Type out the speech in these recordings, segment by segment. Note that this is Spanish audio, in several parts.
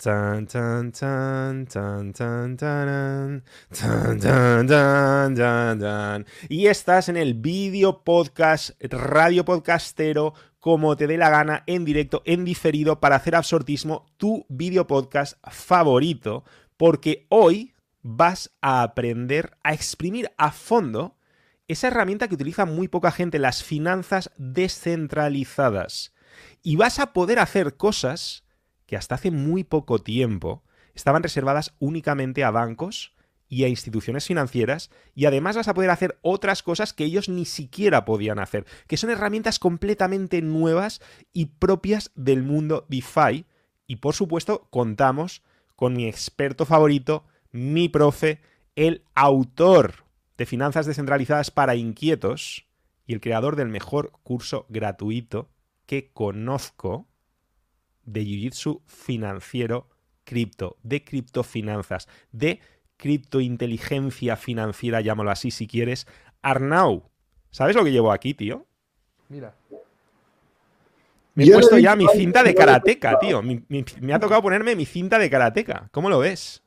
Tan, tan, tan, tan, tan, tan, tan, tan, tan, tan, tan. Y estás en el vídeo podcast, radio podcastero, como te dé la gana, en directo, en diferido, para hacer absortismo tu vídeo podcast favorito, porque hoy vas a aprender a exprimir a fondo esa herramienta que utiliza muy poca gente, las finanzas descentralizadas. Y vas a poder hacer cosas que hasta hace muy poco tiempo estaban reservadas únicamente a bancos y a instituciones financieras y además vas a poder hacer otras cosas que ellos ni siquiera podían hacer, que son herramientas completamente nuevas y propias del mundo DeFi. Y por supuesto contamos con mi experto favorito, mi profe, el autor de Finanzas Descentralizadas para Inquietos y el creador del mejor curso gratuito que conozco de Jiu-Jitsu financiero cripto, de criptofinanzas, de criptointeligencia financiera, llámalo así si quieres. Arnau, ¿sabes lo que llevo aquí, tío? Mira. Me he puesto ya mi cinta de karateca, tío. me ha tocado ponerme mi cinta de karateca. ¿Cómo lo ves?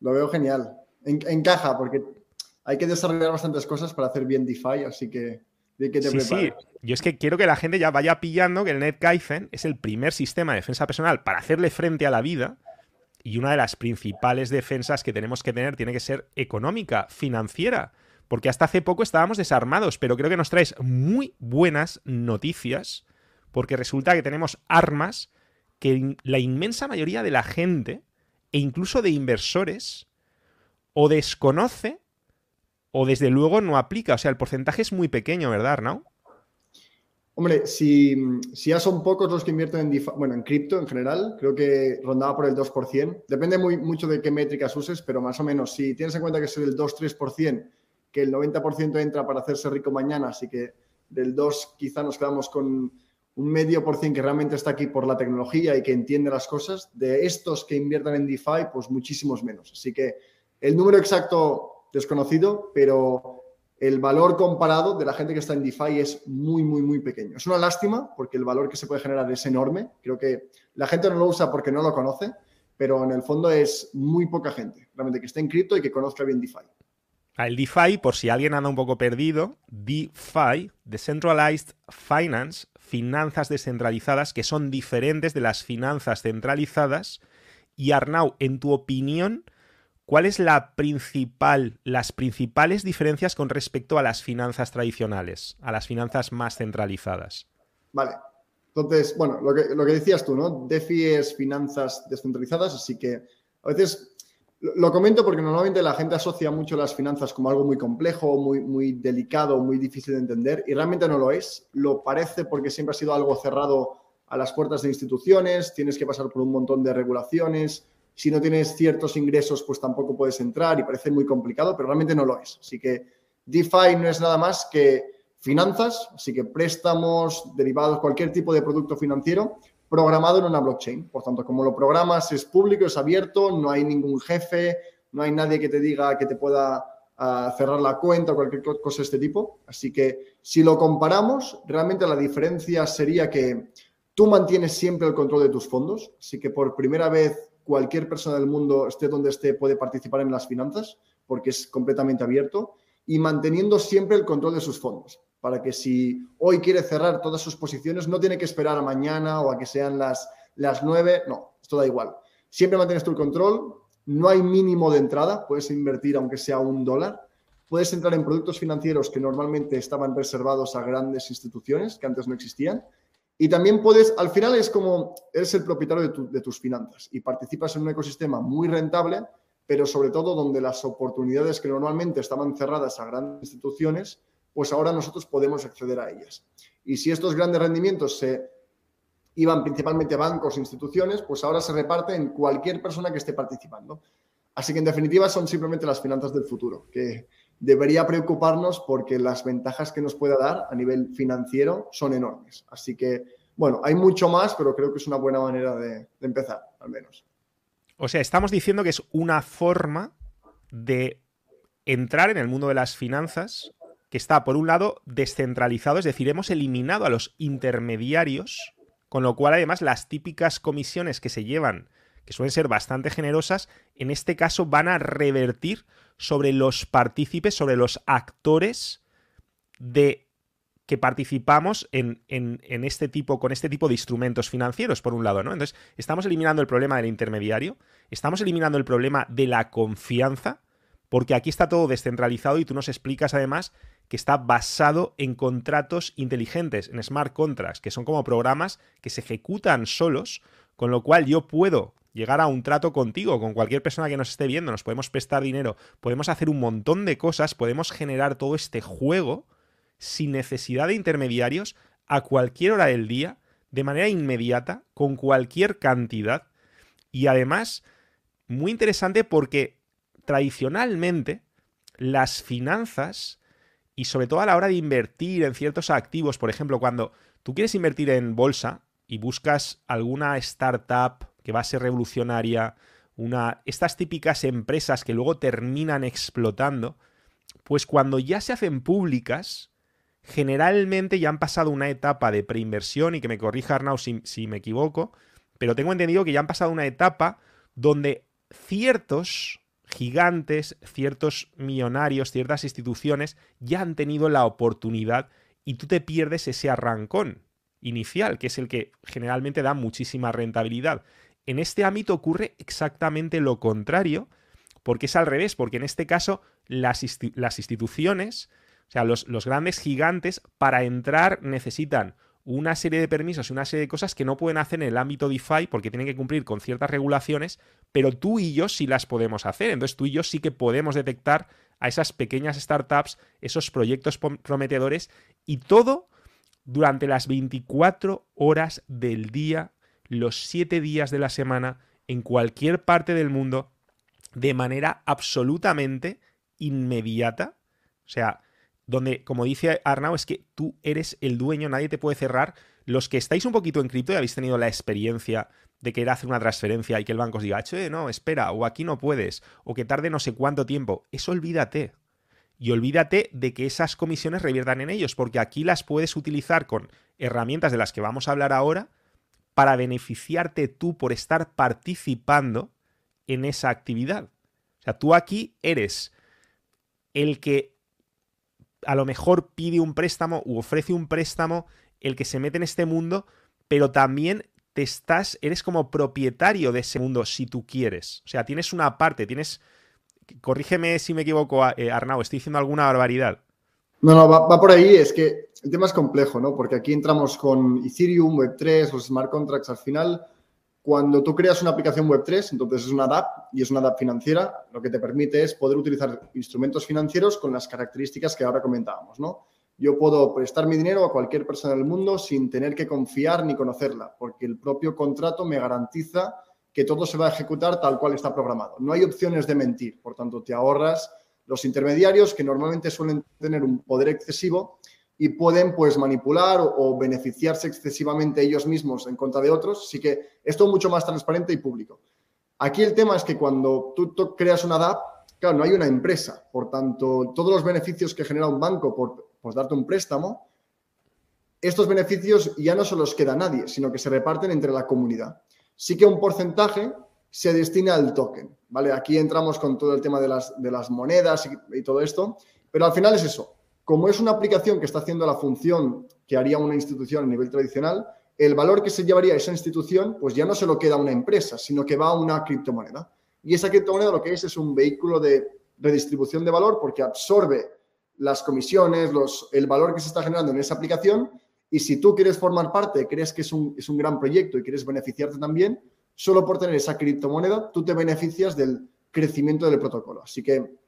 Lo veo genial. encaja, porque hay que desarrollar bastantes cosas para hacer bien DeFi, así que sí, sí. Yo es que quiero que la gente ya vaya pillando que el NetKaizen es el primer sistema de defensa personal para hacerle frente a la vida y una de las principales defensas que tenemos que tener tiene que ser económica, financiera. Porque hasta hace poco estábamos desarmados, pero creo que nos traes muy buenas noticias porque resulta que tenemos armas que la inmensa mayoría de la gente e incluso de inversores o desconoce o desde luego no aplica. O sea, el porcentaje es muy pequeño, ¿verdad, Arnau? Hombre, si, ya son pocos los que invierten en bueno, en cripto en general, creo que rondaba por el 2%. Depende muy, mucho de qué métricas uses, pero más o menos, si tienes en cuenta que es el 2-3%, que el 90% entra para hacerse rico mañana, así que del 2 quizá nos quedamos con un medio por cien que realmente está aquí por la tecnología y que entiende las cosas. De estos que inviertan en DeFi, pues muchísimos menos. Así que el número exacto desconocido, pero el valor comparado de la gente que está en DeFi es muy, muy, muy pequeño. Es una lástima porque el valor que se puede generar es enorme. Creo que la gente no lo usa porque no lo conoce, pero en el fondo es muy poca gente realmente que esté en cripto y que conozca bien DeFi. El DeFi, por si alguien anda un poco perdido, DeFi, Decentralized Finance, finanzas descentralizadas que son diferentes de las finanzas centralizadas. Y Arnau, en tu opinión, ¿Cuál es la principal, las principales diferencias con respecto a las finanzas tradicionales, a las finanzas más centralizadas? Vale. Entonces, bueno, lo que, lo que decías tú, ¿no? DeFi es finanzas descentralizadas, así que a veces lo comento porque normalmente la gente asocia mucho las finanzas como algo muy complejo, muy, muy delicado, muy difícil de entender y realmente no lo es. Lo parece porque siempre ha sido algo cerrado a las puertas de instituciones, tienes que pasar por un montón de regulaciones, si no tienes ciertos ingresos, pues tampoco puedes entrar y parece muy complicado, pero realmente no lo es. Así que DeFi no es nada más que finanzas, así que préstamos, derivados, cualquier tipo de producto financiero programado en una blockchain. Por tanto, como lo programas es público, es abierto, no hay ningún jefe, no hay nadie que te diga que te pueda ah, cerrar la cuenta o cualquier cosa de este tipo. Así que si lo comparamos, realmente la diferencia sería que tú mantienes siempre el control de tus fondos. Así que por primera vez cualquier persona del mundo, esté donde esté, puede participar en las finanzas, porque es completamente abierto, y manteniendo siempre el control de sus fondos, para que si hoy quiere cerrar todas sus posiciones, no tiene que esperar a mañana o a que sean las, las 9, no, esto da igual. Siempre mantienes tu control, no hay mínimo de entrada, puedes invertir aunque sea un dólar, puedes entrar en productos financieros que normalmente estaban reservados a grandes instituciones que antes no existían y también puedes, al final es como, eres el propietario de, tus finanzas y participas en un ecosistema muy rentable, pero sobre todo donde las oportunidades que normalmente estaban cerradas a grandes instituciones, pues ahora nosotros podemos acceder a ellas. Y si estos grandes rendimientos se iban principalmente a bancos e instituciones, pues ahora se reparte en cualquier persona que esté participando. Así que en definitiva son simplemente las finanzas del futuro, que debería preocuparnos porque las ventajas que nos pueda dar a nivel financiero son enormes. Así que, bueno, hay mucho más, pero creo que es una buena manera de, empezar, al menos. O sea, estamos diciendo que es una forma de entrar en el mundo de las finanzas que está, por un lado, descentralizado, es decir, hemos eliminado a los intermediarios, con lo cual además las típicas comisiones que se llevan que suelen ser bastante generosas, en este caso van a revertir sobre los partícipes, sobre los actores de que participamos en, este tipo, con este tipo de instrumentos financieros, por un lado, ¿no? Entonces, estamos eliminando el problema del intermediario, estamos eliminando el problema de la confianza, porque aquí está todo descentralizado y tú nos explicas además que está basado en contratos inteligentes, en smart contracts, que son como programas que se ejecutan solos, con lo cual yo puedo llegar a un trato contigo, con cualquier persona que nos esté viendo, nos podemos prestar dinero, podemos hacer un montón de cosas, podemos generar todo este juego sin necesidad de intermediarios a cualquier hora del día, de manera inmediata, con cualquier cantidad. Y además, muy interesante porque tradicionalmente las finanzas, y sobre todo a la hora de invertir en ciertos activos, por ejemplo, cuando tú quieres invertir en bolsa y buscas alguna startup que va a ser revolucionaria, una, estas típicas empresas que luego terminan explotando, pues cuando ya se hacen públicas, generalmente ya han pasado una etapa de preinversión y que me corrija Arnau si, si me equivoco, pero tengo entendido que ya han pasado una etapa donde ciertos gigantes, ciertos millonarios, ciertas instituciones ya han tenido la oportunidad y tú te pierdes ese arrancón inicial, que es el que generalmente da muchísima rentabilidad. En este ámbito ocurre exactamente lo contrario, porque es al revés, porque en este caso las, instituciones o sea, los, grandes gigantes para entrar necesitan una serie de permisos y una serie de cosas que no pueden hacer en el ámbito DeFi porque tienen que cumplir con ciertas regulaciones, pero tú y yo sí las podemos hacer. Entonces tú y yo sí que podemos detectar a esas pequeñas startups, esos proyectos prometedores y todo durante las 24 horas del día, los 7 días de la semana, en cualquier parte del mundo, de manera absolutamente inmediata. O sea, donde, como dice Arnau, es que tú eres el dueño, nadie te puede cerrar. Los que estáis un poquito en cripto y habéis tenido la experiencia de querer hacer una transferencia y que el banco os diga, che, no, espera, o aquí no puedes, o que tarde no sé cuánto tiempo, eso olvídate. Y olvídate de que esas comisiones reviertan en ellos, porque aquí las puedes utilizar con herramientas de las que vamos a hablar ahora para beneficiarte tú por estar participando en esa actividad. O sea, tú aquí eres el que a lo mejor pide un préstamo u ofrece un préstamo el que se mete en este mundo, pero también te estás, eres como propietario de ese mundo si tú quieres. O sea, tienes una parte, tienes... Corrígeme si me equivoco, eh, Arnau, estoy diciendo alguna barbaridad. No, no, va, por ahí. Es que el tema es complejo, ¿no? Porque aquí entramos con Ethereum, Web3, los smart contracts al final cuando tú creas una aplicación Web3, entonces es una DAP y es una DAP financiera, lo que te permite es poder utilizar instrumentos financieros con las características que ahora comentábamos, ¿no? Yo puedo prestar mi dinero a cualquier persona del mundo sin tener que confiar ni conocerla, porque el propio contrato me garantiza que todo se va a ejecutar tal cual está programado. No hay opciones de mentir, por tanto, te ahorras los intermediarios que normalmente suelen tener un poder excesivo y pueden pues manipular o, beneficiarse excesivamente ellos mismos en contra de otros. Así que esto es mucho más transparente y público. Aquí el tema es que cuando tú, creas una DAP, claro, no hay una empresa. Por tanto, todos los beneficios que genera un banco por, por darte un préstamo, estos beneficios ya no se los queda nadie, sino que se reparten entre la comunidad. Sí que un porcentaje se destina al token, ¿vale? Aquí entramos con todo el tema de las, de las monedas y todo esto, pero al final es eso como es una aplicación que está haciendo la función que haría una institución a nivel tradicional, el valor que se llevaría esa institución, pues ya no se lo queda a una empresa, sino que va a una criptomoneda. Y esa criptomoneda lo que es es un vehículo de redistribución de valor porque absorbe las comisiones, los, el valor que se está generando en esa aplicación. Y si tú quieres formar parte, crees que es un, es un gran proyecto y quieres beneficiarte también, solo por tener esa criptomoneda, tú te beneficias del crecimiento del protocolo. Así que,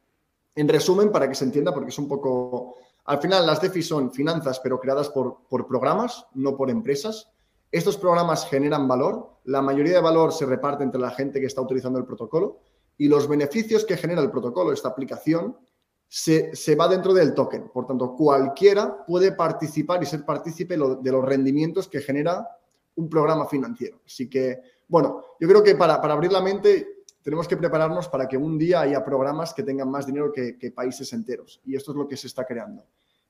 en resumen, para que se entienda, porque es un poco al final, las DeFi son finanzas, pero creadas por, por programas, no por empresas. Estos programas generan valor, la mayoría de valor se reparte entre la gente que está utilizando el protocolo y los beneficios que genera el protocolo, esta aplicación, se, va dentro del token. Por tanto, cualquiera puede participar y ser partícipe de los rendimientos que genera un programa financiero. Así que, bueno, yo creo que para, abrir la mente tenemos que prepararnos para que un día haya programas que tengan más dinero que, países enteros. Y esto es lo que se está creando.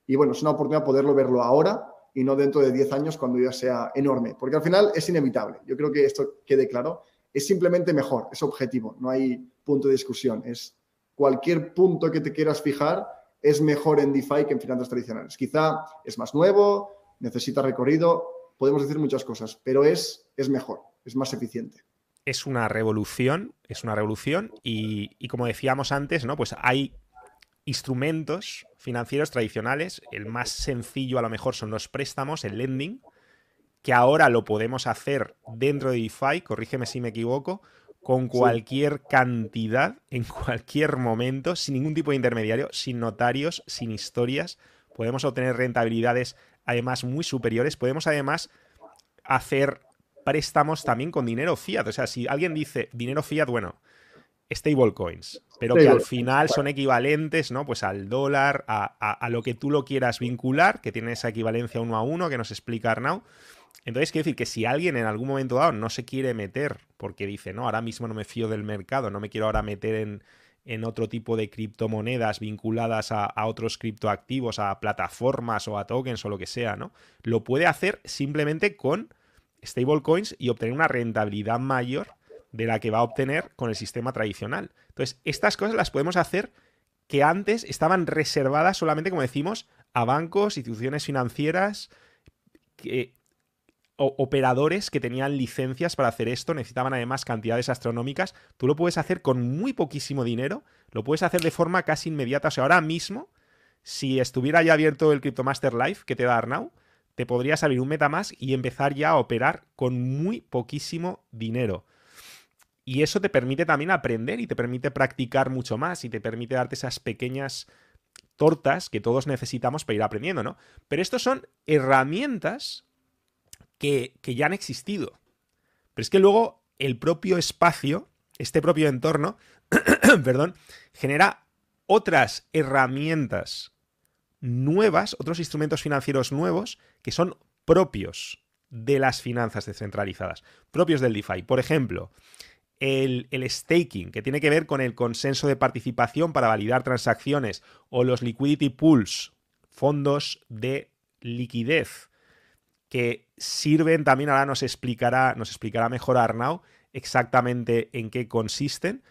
Y bueno, es una oportunidad poderlo verlo ahora y no dentro de 10 años cuando ya sea enorme, porque al final es inevitable. Yo creo que esto quede claro. es simplemente mejor, es objetivo, no hay punto de discusión. Es cualquier punto que te quieras fijar es mejor en DeFi que en finanzas tradicionales. Quizá es más nuevo, necesita recorrido, podemos decir muchas cosas, pero es, es mejor, es más eficiente. Es una revolución, es una revolución y, y como decíamos antes, ¿no? Pues hay instrumentos financieros tradicionales. El más sencillo a lo mejor son los préstamos, el lending, que ahora lo podemos hacer dentro de DeFi, corrígeme si me equivoco, con cualquier cantidad, en cualquier momento, sin ningún tipo de intermediario, sin notarios, sin historias. Podemos obtener rentabilidades además muy superiores. Podemos además hacer préstamos también con dinero fiat. O sea, si alguien dice dinero fiat, bueno, stablecoins, pero que al final son equivalentes, ¿no? Pues al dólar, a, lo que tú lo quieras vincular, que tiene esa equivalencia uno a uno que nos explica Arnau. Entonces, quiero decir que si alguien en algún momento dado no se quiere meter porque dice, no, ahora mismo no me fío del mercado, no me quiero ahora meter en, en otro tipo de criptomonedas vinculadas a, a, otros criptoactivos, a plataformas o a tokens o lo que sea, ¿no? Lo puede hacer simplemente con stablecoins y obtener una rentabilidad mayor de la que va a obtener con el sistema tradicional. Entonces, estas cosas las podemos hacer que antes estaban reservadas solamente, como decimos, a bancos, instituciones financieras, o, operadores que tenían licencias para hacer esto, necesitaban además cantidades astronómicas. Tú lo puedes hacer con muy poquísimo dinero, lo puedes hacer de forma casi inmediata. O sea, ahora mismo, si estuviera ya abierto el CryptoMaster Live que te da Arnau, te podrías abrir un MetaMask y empezar ya a operar con muy poquísimo dinero. Y eso te permite también aprender y te permite practicar mucho más y te permite darte esas pequeñas tortas que todos necesitamos para ir aprendiendo, ¿no? Pero estos son herramientas que, que ya han existido. Pero es que luego el propio espacio, este propio entorno, perdón, genera otras herramientas nuevas, otros instrumentos financieros nuevos que son propios de las finanzas descentralizadas, propios del DeFi. Por ejemplo, el, staking, que tiene que ver con el consenso de participación para validar transacciones, o los liquidity pools, fondos de liquidez, que sirven también, ahora nos explicará, nos explicará mejor Arnau exactamente en qué consisten,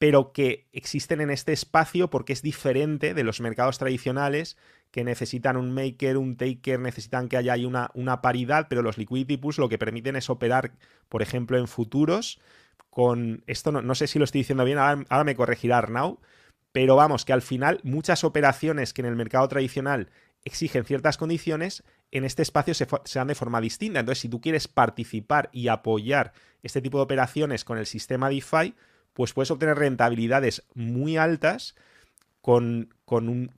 pero que existen en este espacio porque es diferente de los mercados tradicionales que necesitan un maker, un taker, necesitan que haya ahí una, paridad, pero los liquidity pools lo que permiten es operar, por ejemplo, en futuros con esto, no, sé si lo estoy diciendo bien, ahora, me corregirá Arnau, pero vamos, que al final muchas operaciones que en el mercado tradicional exigen ciertas condiciones, en este espacio se, se, dan de forma distinta. Entonces, si tú quieres participar y apoyar este tipo de operaciones con el sistema DeFi, pues puedes obtener rentabilidades muy altas con, con un,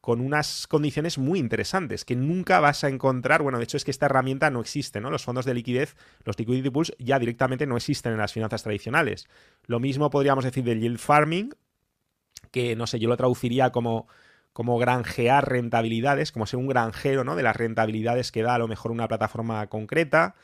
con unas condiciones muy interesantes que nunca vas a encontrar. Bueno, de hecho es que esta herramienta no existe, ¿no? Los fondos de liquidez, los liquidity pools, ya directamente no existen en las finanzas tradicionales. Lo mismo podríamos decir del yield farming, que no sé, yo lo traduciría como, como granjear rentabilidades, como ser un granjero, ¿no? De las rentabilidades que da a lo mejor una plataforma concreta.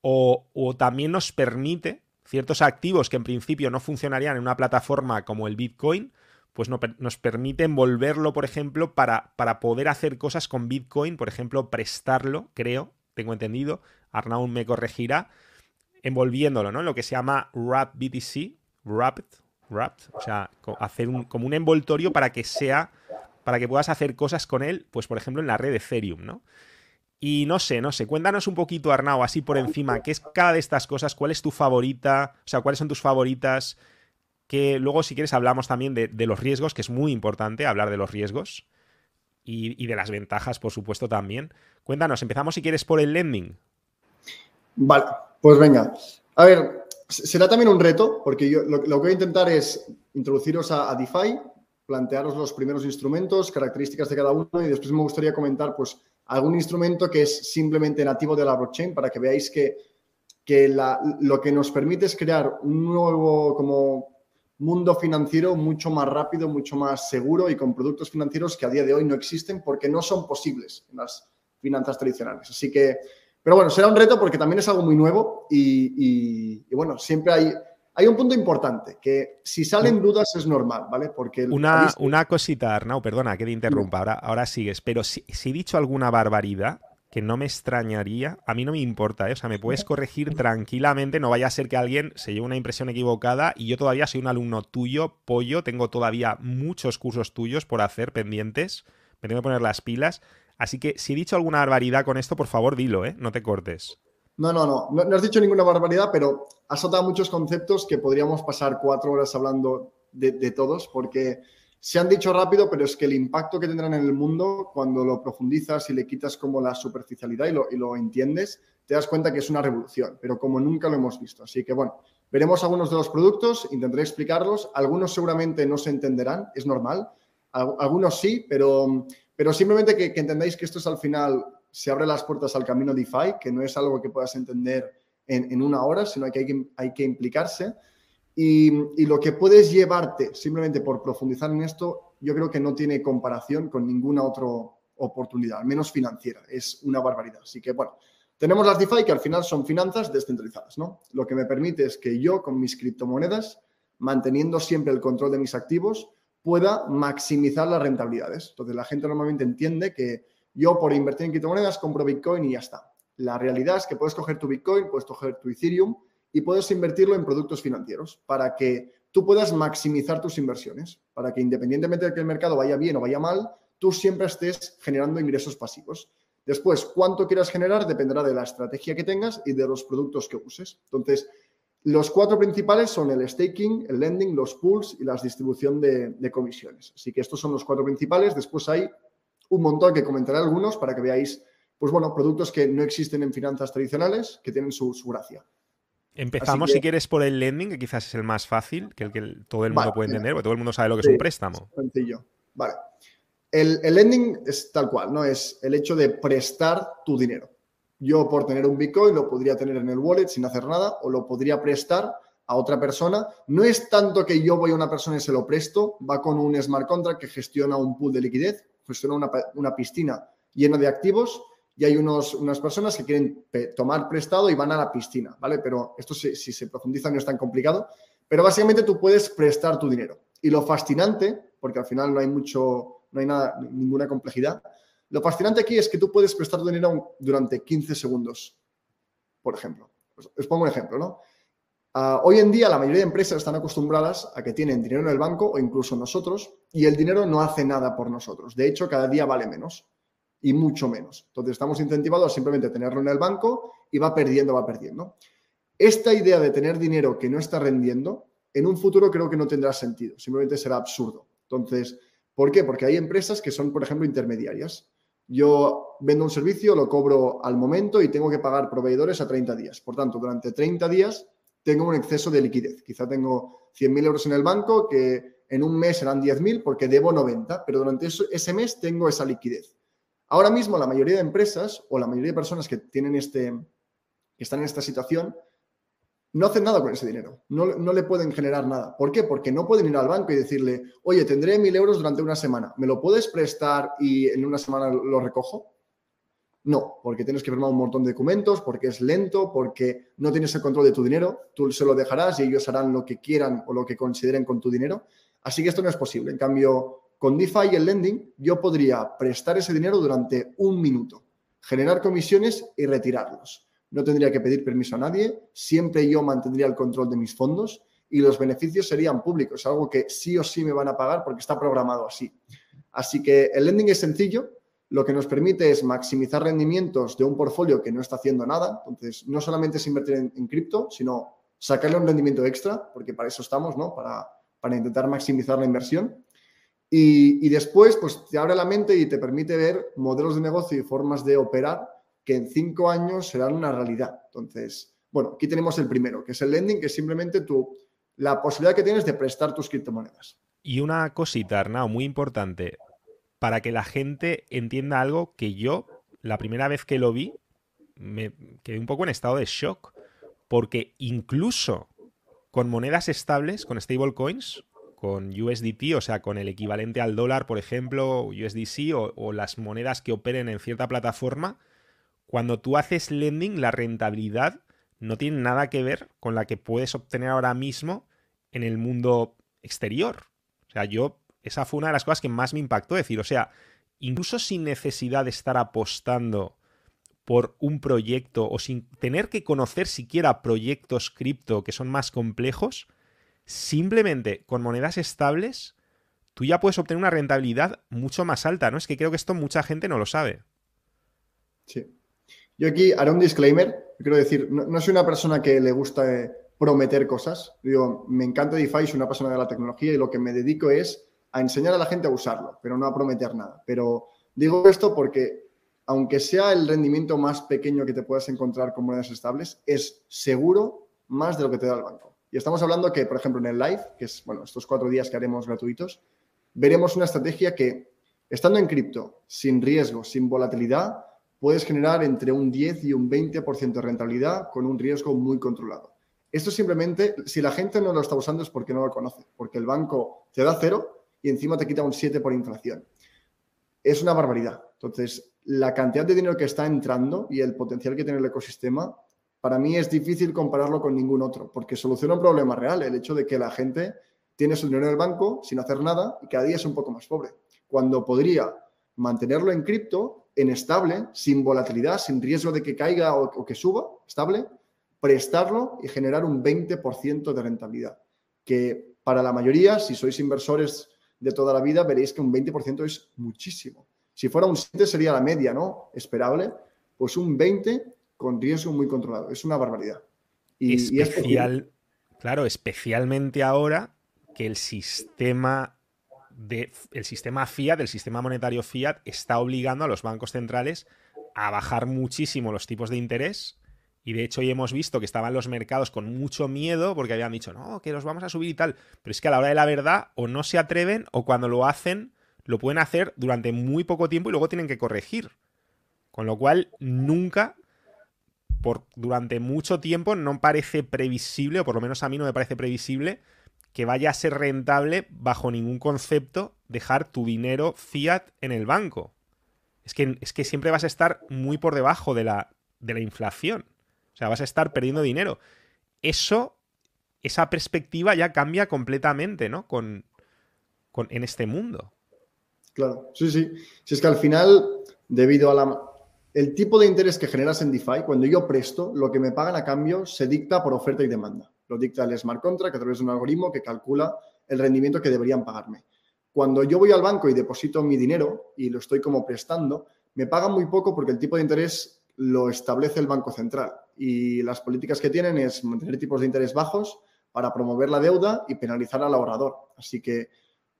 O, o también nos permite ciertos activos que en principio no funcionarían en una plataforma como el Bitcoin, pues nos permite envolverlo, por ejemplo, para, para, poder hacer cosas con Bitcoin, por ejemplo, prestarlo, creo, tengo entendido, Arnaud me corregirá, envolviéndolo, ¿no? Lo que se llama Wrap BTC, Wrapped, Wrapped, o sea, hacer un, como un envoltorio para que sea, para que puedas hacer cosas con él, pues por ejemplo en la red Ethereum, ¿no? Y no sé, no sé, cuéntanos un poquito, Arnau, así por encima, ¿qué es cada de estas cosas? ¿Cuál es tu favorita? O sea, ¿cuáles son tus favoritas? que luego si quieres hablamos también de, los riesgos, que es muy importante hablar de los riesgos y, de las ventajas, por supuesto, también. Cuéntanos, empezamos si quieres por el lending. Vale, pues venga. A ver, será también un reto, porque yo lo, que voy a intentar es introduciros a, a, DeFi, plantearos los primeros instrumentos, características de cada uno y después me gustaría comentar pues algún instrumento que es simplemente nativo de la blockchain para que veáis que, que lo que nos permite es crear un nuevo como mundo financiero mucho más rápido, mucho más seguro y con productos financieros que a día de hoy no existen porque no son posibles en las finanzas tradicionales. Así que, pero bueno, será un reto porque también es algo muy nuevo y, bueno, siempre hay, hay un punto importante, que si salen dudas es normal, ¿vale? Porque... Una, una cosita, Arnau, perdona que te interrumpa, ahora, ahora sigues, pero si, si he dicho alguna barbaridad, que no me extrañaría, a mí no me importa, ¿eh? o sea, me puedes corregir tranquilamente, no vaya a ser que alguien se lleve una impresión equivocada y yo todavía soy un alumno tuyo, pollo, tengo todavía muchos cursos tuyos por hacer pendientes, me tengo que poner las pilas, así que si he dicho alguna barbaridad con esto, por favor dilo, ¿eh? no te cortes. No, no, no, no, has dicho ninguna barbaridad, pero has soltado muchos conceptos que podríamos pasar cuatro horas hablando de, todos, porque se han dicho rápido, pero es que el impacto que tendrán en el mundo, cuando lo profundizas y le quitas como la superficialidad y lo, y lo entiendes, te das cuenta que es una revolución, pero como nunca lo hemos visto. Así que bueno, veremos algunos de los productos, intentaré explicarlos. Algunos seguramente no se entenderán, es normal. Algunos sí, pero, pero simplemente que, entendáis que esto es al final, se abre las puertas al camino DeFi, que no es algo que puedas entender en, una hora, sino que hay que, implicarse. Y, lo que puedes llevarte simplemente por profundizar en esto, yo creo que no tiene comparación con ninguna otra oportunidad, al menos financiera. Es una barbaridad. Así que, bueno, tenemos las DeFi que al final son finanzas descentralizadas, ¿no? Lo que me permite es que yo con mis criptomonedas, manteniendo siempre el control de mis activos, pueda maximizar las rentabilidades. Entonces, la gente normalmente entiende que yo por invertir en criptomonedas compro Bitcoin y ya está. La realidad es que puedes coger tu Bitcoin, puedes coger tu Ethereum y puedes invertirlo en productos financieros para que tú puedas maximizar tus inversiones, para que independientemente de que el mercado vaya bien o vaya mal, tú siempre estés generando ingresos pasivos. Después, cuánto quieras generar dependerá de la estrategia que tengas y de los productos que uses. Entonces, los cuatro principales son el staking, el lending, los pools y la distribución de, comisiones. Así que estos son los cuatro principales. Después hay un montón que comentaré algunos para que veáis, pues bueno, productos que no existen en finanzas tradicionales, que tienen su gracia. Empezamos, si quieres, por el lending, que quizás es el más fácil, que el que todo el mundo puede entender, porque todo el mundo sabe lo que es un préstamo. Sencillo. Vale. El, el, lending es tal cual, ¿no? Es el hecho de prestar tu dinero. Yo, por tener un Bitcoin, lo podría tener en el wallet sin hacer nada, o lo podría prestar a otra persona. No es tanto que yo voy a una persona y se lo presto, va con un smart contract que gestiona un pool de liquidez, gestiona una, una piscina llena de activos y hay unos, unas personas que quieren tomar prestado y van a la piscina, ¿vale? Pero esto si, se profundiza no es tan complicado, pero básicamente tú puedes prestar tu dinero. Y lo fascinante, porque al final no hay mucho, no hay nada, ninguna complejidad, lo fascinante aquí es que tú puedes prestar tu dinero durante 15 segundos, por ejemplo. Os, pongo un ejemplo, ¿no? Ah, hoy en día la mayoría de empresas están acostumbradas a que tienen dinero en el banco o incluso nosotros y el dinero no hace nada por nosotros. De hecho, cada día vale menos y mucho menos. Entonces estamos incentivados a simplemente tenerlo en el banco y va perdiendo, va perdiendo. Esta idea de tener dinero que no está rendiendo, en un futuro creo que no tendrá sentido, simplemente será absurdo. Entonces, ¿por qué? Porque hay empresas que son, por ejemplo, intermediarias. Yo vendo un servicio, lo cobro al momento y tengo que pagar proveedores a 30 días. Por tanto, durante 30 días tengo un exceso de liquidez. Quizá tengo 100.000 euros en el banco que en un mes serán 10.000 porque debo 90, pero durante ese mes tengo esa liquidez. Ahora mismo la mayoría de empresas o la mayoría de personas que tienen este, que están en esta situación, no hacen nada con ese dinero, no, no, le pueden generar nada. ¿Por qué? Porque no pueden ir al banco y decirle, oye, tendré mil euros durante una semana, ¿me lo puedes prestar y en una semana lo recojo? No, porque tienes que firmar un montón de documentos, porque es lento, porque no tienes el control de tu dinero, tú se lo dejarás y ellos harán lo que quieran o lo que consideren con tu dinero. Así que esto no es posible. En cambio, con DeFi y el lending, yo podría prestar ese dinero durante un minuto, generar comisiones y retirarlos. No tendría que pedir permiso a nadie, siempre yo mantendría el control de mis fondos y los beneficios serían públicos, algo que sí o sí me van a pagar porque está programado así. Así que el lending es sencillo, lo que nos permite es maximizar rendimientos de un portfolio que no está haciendo nada. Entonces, no solamente es invertir en, cripto, sino sacarle un rendimiento extra, porque para eso estamos, ¿no? Para, para intentar maximizar la inversión. Y, después, pues te abre la mente y te permite ver modelos de negocio y formas de operar que en cinco años serán una realidad. Entonces, bueno, aquí tenemos el primero, que es el lending, que es simplemente tu, la posibilidad que tienes de prestar tus criptomonedas. Y una cosita, Arnau, muy importante, para que la gente entienda algo que yo, la primera vez que lo vi, me quedé un poco en estado de shock, porque incluso con monedas estables, con stablecoins, con USDT, o sea, con el equivalente al dólar, por ejemplo, USDC o, las monedas que operen en cierta plataforma, cuando tú haces lending, la rentabilidad no tiene nada que ver con la que puedes obtener ahora mismo en el mundo exterior. O sea, yo, esa fue una de las cosas que más me impactó, decir, o sea, incluso sin necesidad de estar apostando por un proyecto o sin tener que conocer siquiera proyectos cripto que son más complejos, simplemente con monedas estables, tú ya puedes obtener una rentabilidad mucho más alta, ¿no? Es que creo que esto mucha gente no lo sabe. Sí. Yo aquí haré un disclaimer. Quiero decir, no, soy una persona que le gusta eh, prometer cosas. Digo, me encanta DeFi, soy una persona de la tecnología y lo que me dedico es a enseñar a la gente a usarlo, pero no a prometer nada. Pero digo esto porque, aunque sea el rendimiento más pequeño que te puedas encontrar con monedas estables, es seguro más de lo que te da el banco. Y estamos hablando que, por ejemplo, en el live, que es, bueno, estos cuatro días que haremos gratuitos, veremos una estrategia que, estando en cripto, sin riesgo, sin volatilidad, puedes generar entre un 10 y un 20% de rentabilidad con un riesgo muy controlado. Esto simplemente, si la gente no lo está usando es porque no lo conoce, porque el banco te da cero y encima te quita un 7 por inflación. Es una barbaridad. Entonces, la cantidad de dinero que está entrando y el potencial que tiene el ecosistema, para mí es difícil compararlo con ningún otro, porque soluciona un problema real, el hecho de que la gente tiene su dinero en el banco sin hacer nada y cada día es un poco más pobre. Cuando podría mantenerlo en cripto, en estable, sin volatilidad, sin riesgo de que caiga o, que suba, estable, prestarlo y generar un 20% de rentabilidad. Que para la mayoría, si sois inversores de toda la vida, veréis que un 20% es muchísimo. Si fuera un 7 sería la media, ¿no? Esperable. Pues un 20 con riesgo muy controlado. Es una barbaridad. Y, Especial, claro, especialmente ahora que el sistema de, el sistema fiat, el sistema monetario fiat, está obligando a los bancos centrales a bajar muchísimo los tipos de interés. Y de hecho hoy hemos visto que estaban los mercados con mucho miedo porque habían dicho, no, que los vamos a subir y tal. Pero es que a la hora de la verdad o no se atreven o cuando lo hacen lo pueden hacer durante muy poco tiempo y luego tienen que corregir. Con lo cual nunca, por, durante mucho tiempo, no parece previsible, o por lo menos a mí no me parece previsible, que vaya a ser rentable bajo ningún concepto dejar tu dinero fiat en el banco. Es que, es que siempre vas a estar muy por debajo de la, de la inflación. O sea, vas a estar perdiendo dinero. Eso, esa perspectiva ya cambia completamente, ¿no? Con, con, en este mundo. Claro, sí, sí. Si es que al final, debido a la, el tipo de interés que generas en DeFi, cuando yo presto, lo que me pagan a cambio se dicta por oferta y demanda. Lo dicta el smart contract a través de un algoritmo que calcula el rendimiento que deberían pagarme. Cuando yo voy al banco y deposito mi dinero y lo estoy como prestando, me pagan muy poco porque el tipo de interés lo establece el Banco Central. Y las políticas que tienen es mantener tipos de interés bajos para promover la deuda y penalizar al ahorrador. Así que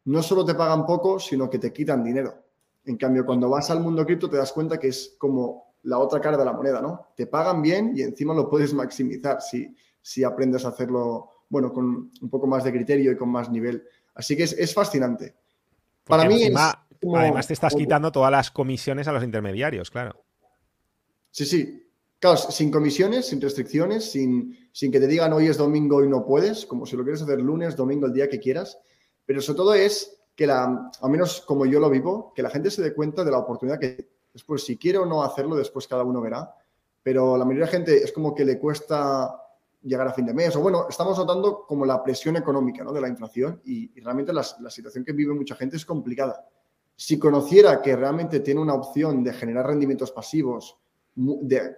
no solo te pagan poco, sino que te quitan dinero. En cambio, cuando vas al mundo cripto te das cuenta que es como la otra cara de la moneda, ¿no? Te pagan bien y encima lo puedes maximizar. Si, si aprendes a hacerlo, bueno, con un poco más de criterio y con más nivel. Así que es, fascinante. Para mí Además te estás quitando todas las comisiones a los intermediarios, claro. Sí, sí. Claro, sin comisiones, sin restricciones, sin, sin que te digan hoy es domingo y no puedes, como si lo quieres hacer lunes, domingo, el día que quieras. Pero sobre todo es que la, al menos como yo lo vivo, que la gente se dé cuenta de la oportunidad que después, si quiere o no hacerlo, después cada uno verá. Pero la mayoría de la gente es como que le cuesta llegar a fin de mes. O bueno, estamos notando como la presión económica ¿no? de la inflación y, realmente la, situación que vive mucha gente es complicada. Si conociera que realmente tiene una opción de generar rendimientos pasivos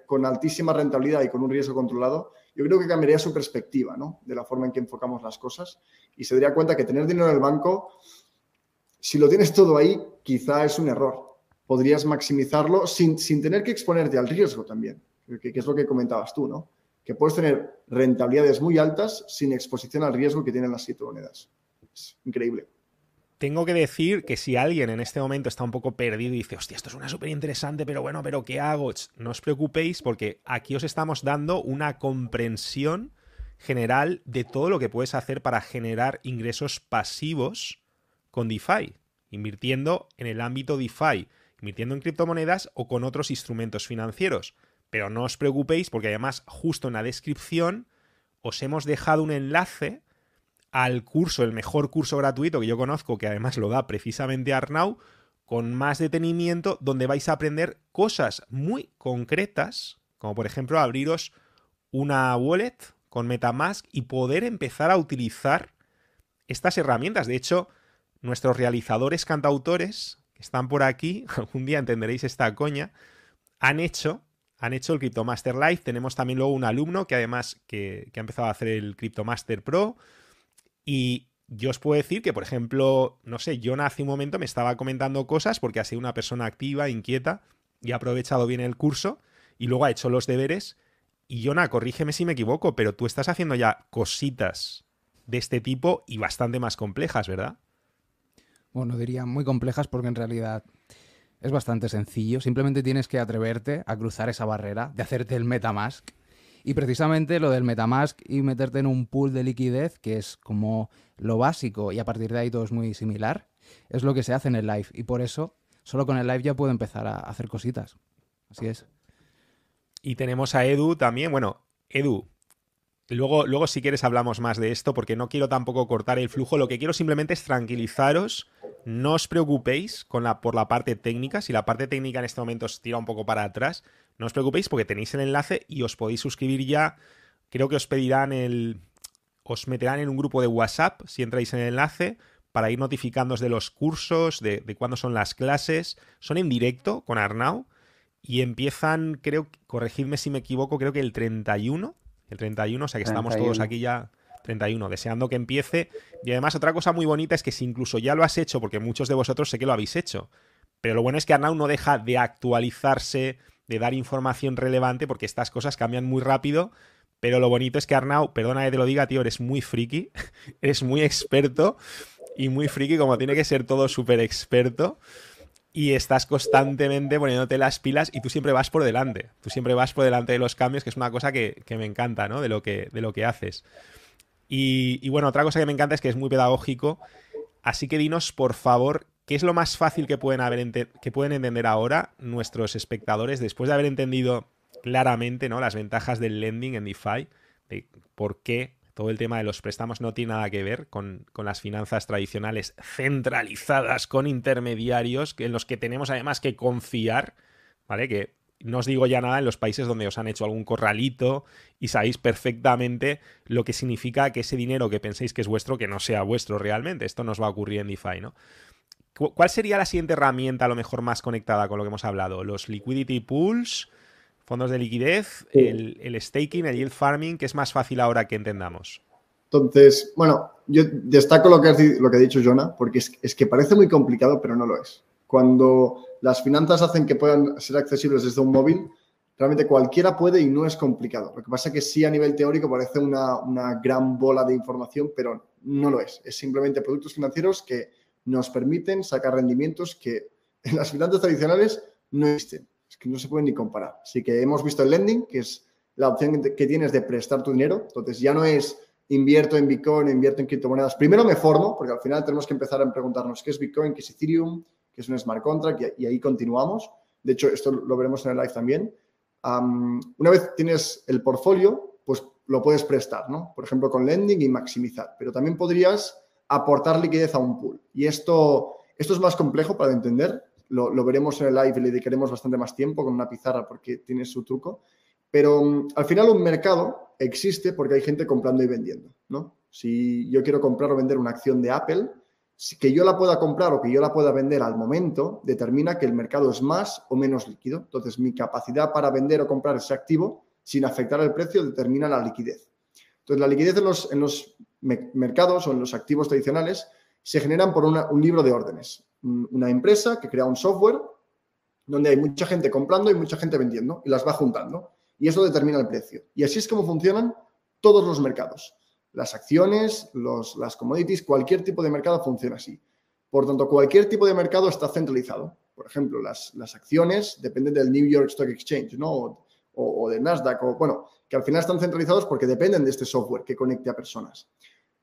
con altísima rentabilidad y con un riesgo controlado, yo creo que cambiaría su perspectiva ¿no? de la forma en que enfocamos las cosas y se daría cuenta que tener dinero en el banco, si lo tienes todo ahí, quizá es un error. Podrías maximizarlo sin, sin tener que exponerte al riesgo también, que, que es lo que comentabas tú, ¿no? que puedes tener rentabilidades muy altas sin exposición al riesgo que tienen las criptomonedas. Es increíble. Tengo que decir que si alguien en este momento está un poco perdido y dice, hostia, esto es una súper interesante, pero bueno, pero ¿qué hago? No os preocupéis porque aquí os estamos dando una comprensión general de todo lo que puedes hacer para generar ingresos pasivos con DeFi, invirtiendo en el ámbito DeFi, invirtiendo en criptomonedas o con otros instrumentos financieros. Pero no os preocupéis porque además justo en la descripción os hemos dejado un enlace al curso, el mejor curso gratuito que yo conozco, que además lo da precisamente Arnau, con más detenimiento, donde vais a aprender cosas muy concretas, como por ejemplo abriros una wallet con Metamask y poder empezar a utilizar estas herramientas. De hecho, nuestros realizadores cantautores, que están por aquí, algún día entenderéis esta coña, han hecho han hecho el CryptoMaster Live. Tenemos también luego un alumno que además que, que ha empezado a hacer el CryptoMaster Pro. Y yo os puedo decir que, por ejemplo, no sé, John hace un momento me estaba comentando cosas porque ha sido una persona activa, inquieta y ha aprovechado bien el curso y luego ha hecho los deberes. Y Jonah, corrígeme si me equivoco, pero tú estás haciendo ya cositas de este tipo y bastante más complejas, ¿verdad? Bueno, diría muy complejas porque en realidad es bastante sencillo. Simplemente tienes que atreverte a cruzar esa barrera de hacerte el MetaMask y precisamente lo del Metamask y meterte en un pool de liquidez, que es como lo básico y a partir de ahí todo es muy similar, es lo que se hace en el live. Y por eso, solo con el live ya puedo empezar a hacer cositas. Así es. Y tenemos a Edu también. Bueno, Edu, luego, luego si quieres hablamos más de esto porque no quiero tampoco cortar el flujo. Lo que quiero simplemente es tranquilizaros. No os preocupéis por la parte técnica. Si la parte técnica en este momento os tira un poco para atrás, no os preocupéis porque tenéis el enlace y os podéis suscribir ya. Creo que os pedirán el. Os meterán en un grupo de WhatsApp si entráis en el enlace para ir notificándoos de los cursos, de, cuándo son las clases. Son en directo con Arnau y empiezan, creo, corregidme si me equivoco, creo que el 31. El 31, o sea que estamos todos aquí ya 31, deseando que empiece. Y además otra cosa muy bonita es que si incluso ya lo has hecho, porque muchos de vosotros sé que lo habéis hecho, pero lo bueno es que Arnau no deja de actualizarse, de dar información relevante, porque estas cosas cambian muy rápido. Pero lo bonito es que Arnau, perdona que te lo diga, tío, eres muy friki, eres muy experto y muy friki, como tiene que ser todo súper experto. Y estás constantemente poniéndote las pilas y tú siempre vas por delante. Tú siempre vas por delante de los cambios, que es una cosa que, me encanta, ¿no? De lo que, de lo que haces. Y, y, bueno, otra cosa que me encanta es que es muy pedagógico. Así que dinos, por favor, ¿Qué es lo más fácil que pueden, haber que pueden entender ahora nuestros espectadores después de haber entendido claramente ¿no? las ventajas del lending en DeFi? De por qué todo el tema de los préstamos no tiene nada que ver con, las finanzas tradicionales centralizadas con intermediarios en los que tenemos además que confiar, ¿vale? Que no os digo ya nada en los países donde os han hecho algún corralito y sabéis perfectamente lo que significa que ese dinero que penséis que es vuestro, que no sea vuestro realmente. Esto nos va a ocurrir en DeFi, ¿no? ¿Cuál sería la siguiente herramienta a lo mejor más conectada con lo que hemos hablado? ¿Los liquidity pools, fondos de liquidez, el, staking, el yield farming, que es más fácil ahora que entendamos? Entonces, bueno, yo destaco lo que, lo que ha dicho Jonah, porque es, que parece muy complicado, pero no lo es. Cuando las finanzas hacen que puedan ser accesibles desde un móvil, realmente cualquiera puede y no es complicado. Lo que pasa es que sí a nivel teórico parece una, una gran bola de información, pero no lo es. Es simplemente productos financieros que nos permiten sacar rendimientos que en las finanzas tradicionales no existen. Que no se pueden ni comparar. Así que hemos visto el lending, que es la opción que tienes de prestar tu dinero. Entonces ya no es invierto en Bitcoin, invierto en criptomonedas. Primero me formo, porque al final tenemos que empezar a preguntarnos qué es Bitcoin, qué es Ethereum, qué es un smart contract, y, ahí continuamos. De hecho, esto lo veremos en el live también. una vez tienes el portfolio, pues lo puedes prestar, ¿no? Por ejemplo, con lending y maximizar. Pero también podrías aportar liquidez a un pool. Y esto, esto es más complejo para entender. Lo, veremos en el live y le dedicaremos bastante más tiempo con una pizarra porque tiene su truco. Pero mm, al final un mercado existe porque hay gente comprando y vendiendo, ¿no? Si yo quiero comprar o vender una acción de Apple, que yo la pueda comprar o que yo la pueda vender al momento determina que el mercado es más o menos líquido. Entonces, mi capacidad para vender o comprar ese activo sin afectar el precio determina la liquidez. Entonces, la liquidez en los, en los mercados o en los activos tradicionales se generan por un libro de órdenes. Una empresa que crea un software donde hay mucha gente comprando y mucha gente vendiendo y las va juntando. Y eso determina el precio. Y así es como funcionan todos los mercados. Las acciones, los, las commodities, cualquier tipo de mercado funciona así. Por tanto, cualquier tipo de mercado está centralizado. Por ejemplo, las, las acciones dependen del New York Stock Exchange, ¿no? O, o, de Nasdaq, o bueno, que al final están centralizados porque dependen de este software que conecte a personas.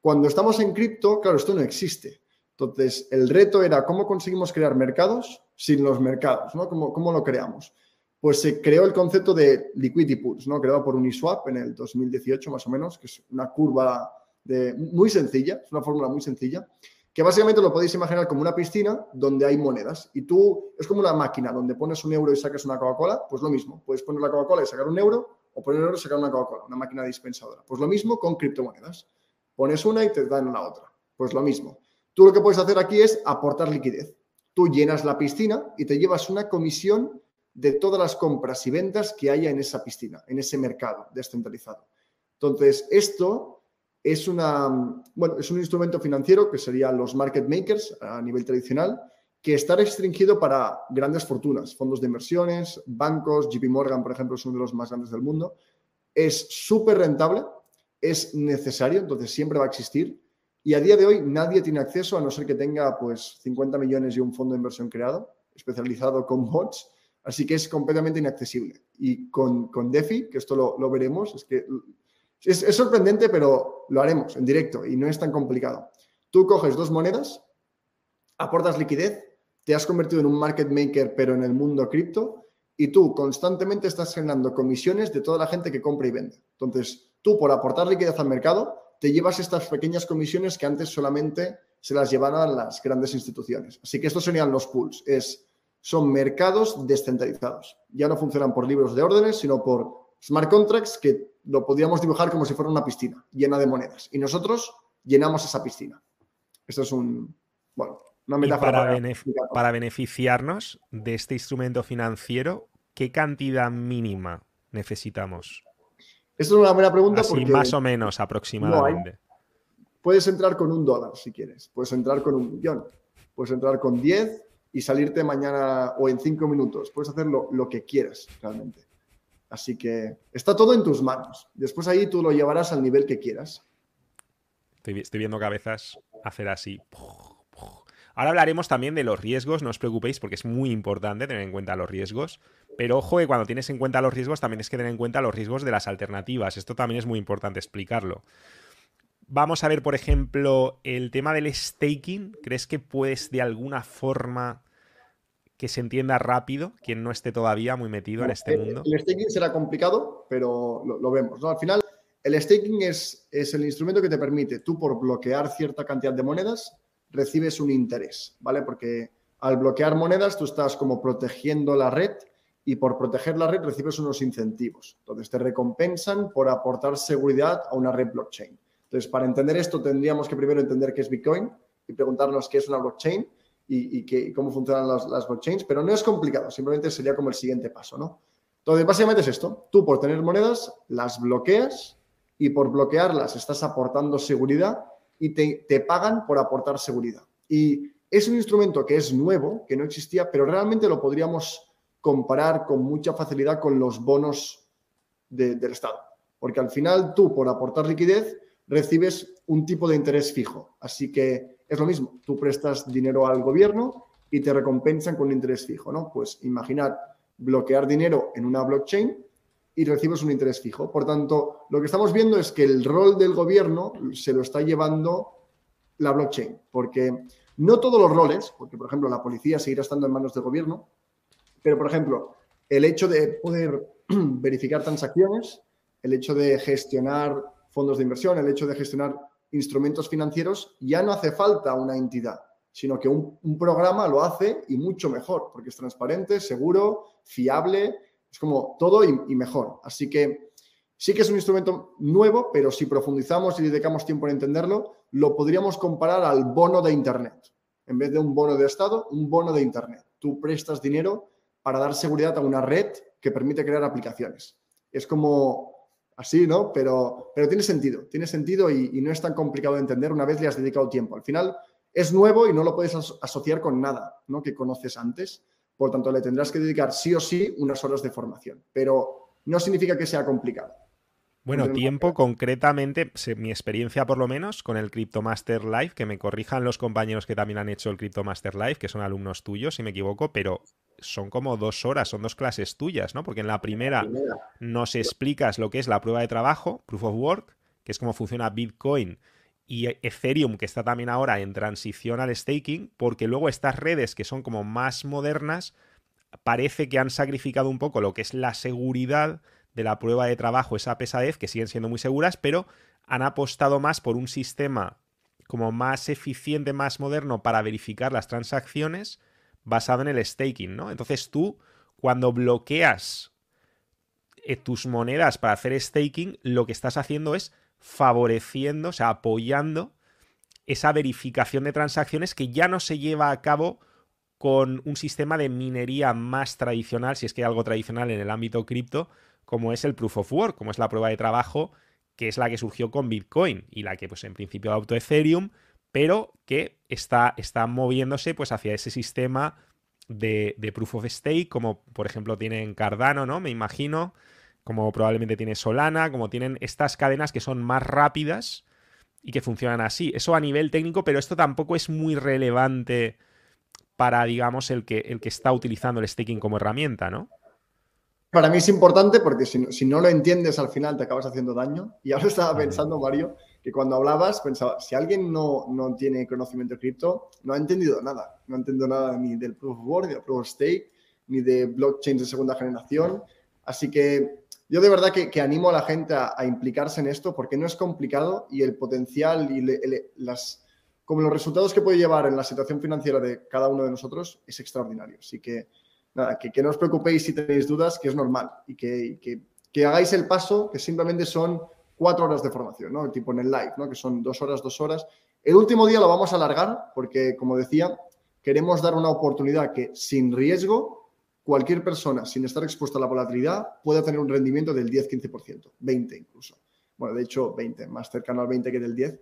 Cuando estamos en cripto, claro, esto no existe. Entonces, el reto era cómo conseguimos crear mercados sin los mercados, ¿no? ¿Cómo, cómo lo creamos? Pues se creó el concepto de liquidity pools, ¿no? Creado por Uniswap en el 2018 más o menos, que es una curva de, muy sencilla, es una fórmula muy sencilla, que básicamente lo podéis imaginar como una piscina donde hay monedas y tú es como una máquina donde pones un euro y sacas una Coca-Cola, pues lo mismo, puedes poner la Coca-Cola y sacar un euro o poner un euro y sacar una Coca-Cola, una máquina dispensadora. Pues lo mismo con criptomonedas. Pones una y te dan una otra. Pues lo mismo. Tú lo que puedes hacer aquí es aportar liquidez. Tú llenas la piscina y te llevas una comisión de todas las compras y ventas que haya en esa piscina, en ese mercado descentralizado. Entonces, esto es, una, bueno, es un instrumento financiero que serían los market makers a nivel tradicional, que está restringido para grandes fortunas, fondos de inversiones, bancos, JP Morgan, por ejemplo, es uno de los más grandes del mundo. Es súper rentable, es necesario, entonces siempre va a existir. Y a día de hoy nadie tiene acceso a no ser que tenga pues 50 millones y un fondo de inversión creado, especializado con bots. Así que es completamente inaccesible. Y con, con DeFi, que esto lo, veremos, es que es, es, sorprendente, pero lo haremos en directo y no es tan complicado. Tú coges dos monedas, aportas liquidez, te has convertido en un market maker, pero en el mundo cripto, y tú constantemente estás generando comisiones de toda la gente que compra y vende. Entonces, tú por aportar liquidez al mercado, te llevas estas pequeñas comisiones que antes solamente se las llevaban las grandes instituciones. Así que estos serían los pools. Es, son mercados descentralizados. Ya no funcionan por libros de órdenes, sino por smart contracts que lo podríamos dibujar como si fuera una piscina llena de monedas. Y nosotros llenamos esa piscina. Esto es un, bueno, una metáfora. Para, para, beneficiarnos de este instrumento financiero, ¿qué cantidad mínima necesitamos? Esto es una buena pregunta. Así más o menos aproximadamente. puedes entrar con un dólar si quieres, puedes entrar con un millón, puedes entrar con 10 y salirte mañana o en 5 minutos. Puedes hacer lo, que quieras realmente. Así que está todo en tus manos. Después ahí tú lo llevarás al nivel que quieras. Estoy, estoy viendo cabezas hacer así. Ahora hablaremos también de los riesgos, no os preocupéis porque es muy importante tener en cuenta los riesgos, pero ojo que cuando tienes en cuenta los riesgos también es que tener en cuenta los riesgos de las alternativas, esto también es muy importante explicarlo. Vamos a ver, por ejemplo, el tema del staking, ¿crees que puedes de alguna forma que se entienda rápido quien no esté todavía muy metido en este mundo? El staking será complicado, pero lo, vemos. ¿no? Al final, el staking es, es el instrumento que te permite tú por bloquear cierta cantidad de monedas recibes un interés, ¿vale? Porque al bloquear monedas tú estás como protegiendo la red y por proteger la red recibes unos incentivos. Entonces te recompensan por aportar seguridad a una red blockchain. Entonces, para entender esto tendríamos que primero entender qué es Bitcoin y preguntarnos qué es una blockchain y, cómo funcionan las, las, blockchains, pero no es complicado, simplemente sería como el siguiente paso, ¿no? Entonces, básicamente es esto. Tú por tener monedas las bloqueas y por bloquearlas estás aportando seguridad y te, pagan por aportar seguridad. Y es un instrumento que es nuevo, que no existía, pero realmente lo podríamos comparar con mucha facilidad con los bonos del Estado. Porque al final tú, por aportar liquidez, recibes un tipo de interés fijo. Así que es lo mismo, tú prestas dinero al gobierno y te recompensan con un interés fijo, ¿no? Pues imaginar bloquear dinero en una blockchain y recibes un interés fijo. Por tanto, lo que estamos viendo es que el rol del gobierno se lo está llevando la blockchain, porque no todos los roles, porque por ejemplo la policía seguirá estando en manos del gobierno, pero por ejemplo, el hecho de poder verificar transacciones, el hecho de gestionar fondos de inversión, el hecho de gestionar instrumentos financieros, ya no hace falta una entidad, sino que un, programa lo hace y mucho mejor, porque es transparente, seguro, fiable es como todo y, mejor. Así que sí que es un instrumento nuevo, pero si profundizamos y dedicamos tiempo en entenderlo, lo podríamos comparar al bono de Internet. En vez de un bono de Estado, un bono de Internet. Tú prestas dinero para dar seguridad a una red que permite crear aplicaciones. Es como así, ¿no? Pero, pero tiene sentido, tiene sentido y, no es tan complicado de entender una vez le has dedicado tiempo. Al final es nuevo y no lo puedes asociar con nada ¿no? que conoces antes. Por tanto, le tendrás que dedicar sí o sí unas horas de formación, pero no significa que sea complicado. Bueno, tiempo concretamente, mi experiencia por lo menos con el Cryptomaster Live, que me corrijan los compañeros que también han hecho el Cryptomaster Live, que son alumnos tuyos, si me equivoco, pero son como dos horas, son dos clases tuyas, ¿no? Porque en la primera nos explicas lo que es la prueba de trabajo, Proof of Work, que es cómo funciona Bitcoin y Ethereum, que está también ahora en transición al staking, porque luego estas redes que son como más modernas, parece que han sacrificado un poco lo que es la seguridad de la prueba de trabajo, esa pesadez, que siguen siendo muy seguras, pero han apostado más por un sistema como más eficiente, más moderno para verificar las transacciones basado en el staking, ¿no? Entonces tú, cuando bloqueas eh, tus monedas para hacer staking, lo que estás haciendo es favoreciendo, o sea, apoyando esa verificación de transacciones que ya no se lleva a cabo con un sistema de minería más tradicional, si es que hay algo tradicional en el ámbito cripto, como es el proof of work, como es la prueba de trabajo, que es la que surgió con Bitcoin y la que pues en principio adoptó Ethereum, pero que está, está moviéndose pues hacia ese sistema de, de, proof of stake, como por ejemplo tienen Cardano, ¿no? Me imagino, como probablemente tiene Solana, como tienen estas cadenas que son más rápidas y que funcionan así. Eso a nivel técnico, pero esto tampoco es muy relevante para, digamos, el que, el que está utilizando el staking como herramienta, ¿no? Para mí es importante porque si si no lo entiendes al final te acabas haciendo daño. Y ahora estaba pensando, Mario, que cuando hablabas pensaba, si alguien no, no tiene conocimiento de cripto, no ha entendido nada. No ha entendido nada ni del proof of work, ni del proof of stake, ni de blockchain de segunda generación. Así que yo de verdad que, animo a la gente a, implicarse en esto porque no es complicado y el potencial y las, como los resultados que puede llevar en la situación financiera de cada uno de nosotros es extraordinario. Así que nada, que, no os preocupéis si tenéis dudas, que es normal y que, que, hagáis el paso, que simplemente son cuatro horas de formación, ¿no? Tipo en el live, ¿no? Que son dos horas, dos horas. El último día lo vamos a alargar porque, como decía, queremos dar una oportunidad que sin riesgo cualquier persona sin estar expuesta a la volatilidad puede tener un rendimiento del 10-15%, 20 incluso. Bueno, de hecho, 20, más cercano al 20 que del 10.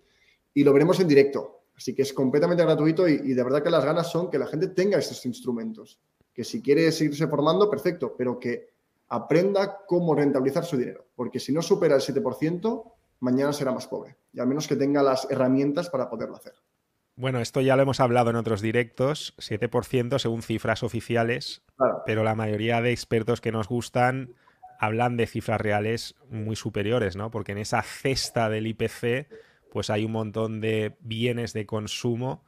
Y lo veremos en directo. Así que es completamente gratuito y, de verdad que las ganas son que la gente tenga estos instrumentos. Que si quiere seguirse formando, perfecto, pero que aprenda cómo rentabilizar su dinero. Porque si no supera el 7%, mañana será más pobre. Y al menos que tenga las herramientas para poderlo hacer. Bueno, esto ya lo hemos hablado en otros directos, 7% según cifras oficiales, pero la mayoría de expertos que nos gustan hablan de cifras reales muy superiores, ¿no? Porque en esa cesta del IPC, pues hay un montón de bienes de consumo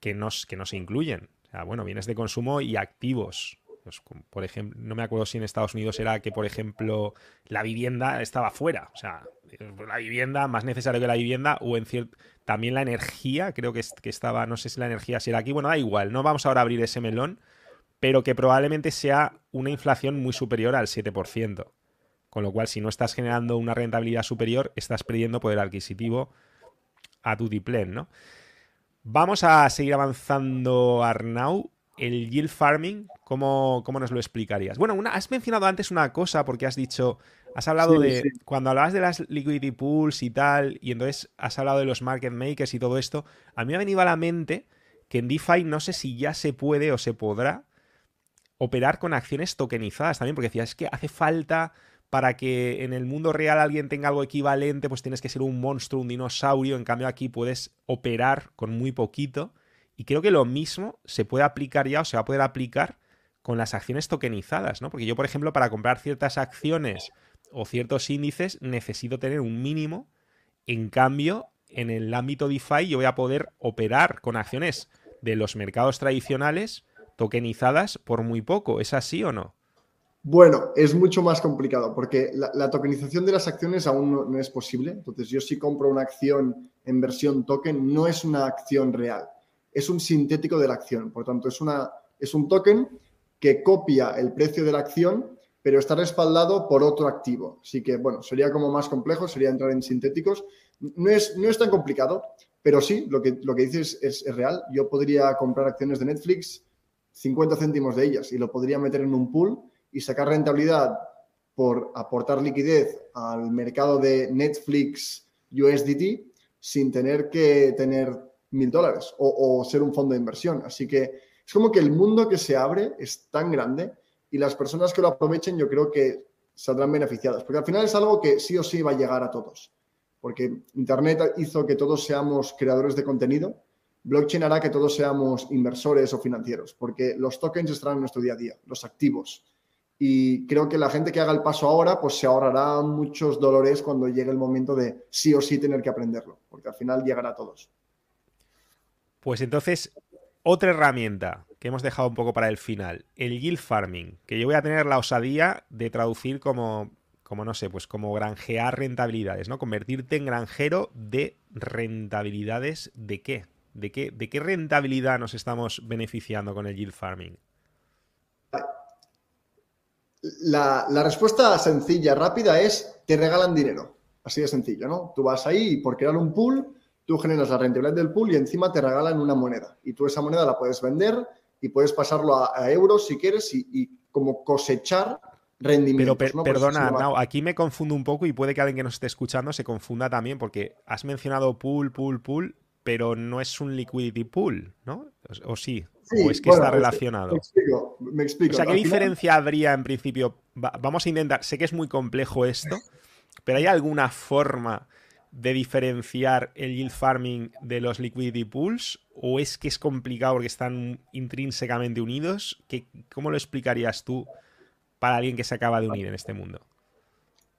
que no, que no se incluyen. O sea, bueno, bienes de consumo y activos. Pues, por ejemplo, no me acuerdo si en Estados Unidos era que, por ejemplo, la vivienda estaba fuera. O sea, la vivienda, más necesario que la vivienda, o en cierto también la energía, creo que, estaba, no sé si la energía será aquí, bueno, da igual, no vamos ahora a abrir ese melón, pero que probablemente sea una inflación muy superior al 7%. Con lo cual, si no estás generando una rentabilidad superior, estás perdiendo poder adquisitivo a tu diplen, ¿no? Vamos a seguir avanzando, Arnau. El yield farming, ¿cómo, cómo nos lo explicarías? Bueno, una, has mencionado antes una cosa porque has dicho Has hablado de. Cuando hablabas de las liquidity pools y tal, y entonces has hablado de los market makers y todo esto, a mí me ha venido a la mente que en DeFi no sé si ya se puede o se podrá operar con acciones tokenizadas también, porque decía, es que hace falta para que en el mundo real alguien tenga algo equivalente, pues tienes que ser un monstruo, un dinosaurio, en cambio aquí puedes operar con muy poquito. Y creo que lo mismo se puede aplicar ya o se va a poder aplicar con las acciones tokenizadas, ¿no? Porque yo, por ejemplo, para comprar ciertas acciones o ciertos índices necesito tener un mínimo. En cambio, en el ámbito DeFi yo voy a poder operar con acciones de los mercados tradicionales tokenizadas por muy poco. ¿Es así o no? Bueno, es mucho más complicado porque la, tokenización de las acciones aún no, no, es posible. Entonces, yo si compro una acción en versión token, no es una acción real, es un sintético de la acción. Por tanto, es, una, es un token que copia el precio de la acción pero está respaldado por otro activo. Así que, bueno, sería como más complejo, sería entrar en sintéticos. No es, no es tan complicado, pero sí, lo que, lo que dices es, real. Yo podría comprar acciones de Netflix, 50 céntimos de ellas, y lo podría meter en un pool y sacar rentabilidad por aportar liquidez al mercado de Netflix USDT sin tener que tener mil dólares o, ser un fondo de inversión. Así que es como que el mundo que se abre es tan grande y las personas que lo aprovechen yo creo que saldrán beneficiadas, porque al final es algo que sí o sí va a llegar a todos, porque Internet hizo que todos seamos creadores de contenido, blockchain hará que todos seamos inversores o financieros, porque los tokens estarán en nuestro día a día, los activos. Y creo que la gente que haga el paso ahora, pues se ahorrará muchos dolores cuando llegue el momento de sí o sí tener que aprenderlo, porque al final llegará a todos. Pues entonces, otra herramienta que hemos dejado un poco para el final, el yield farming, que yo voy a tener la osadía de traducir como, como no sé, pues como granjear rentabilidades, ¿no? Convertirte en granjero de rentabilidades de qué? ¿De qué, de qué rentabilidad nos estamos beneficiando con el yield farming? La, la, respuesta sencilla, rápida es te regalan dinero. Así de sencillo, ¿no? Tú vas ahí por crear un pool, tú generas la rentabilidad del pool y encima te regalan una moneda. Y tú esa moneda la puedes vender y puedes pasarlo a, euros si quieres y, como cosechar rendimientos. Pero perdona, aquí me confundo un poco y puede que alguien que nos esté escuchando se confunda también porque has mencionado pool, pool, pool, pero no es un liquidity pool, ¿no? ¿O, sí? ¿O es que está relacionado? Me explico, me explico. O sea, ¿qué diferencia habría en principio? vamos a intentar, sé que es muy complejo esto, pero ¿hay alguna forma de diferenciar el yield farming de los liquidity pools? ¿O es que es complicado porque están intrínsecamente unidos? ¿Qué, ¿Cómo lo explicarías tú para alguien que se acaba de unir en este mundo?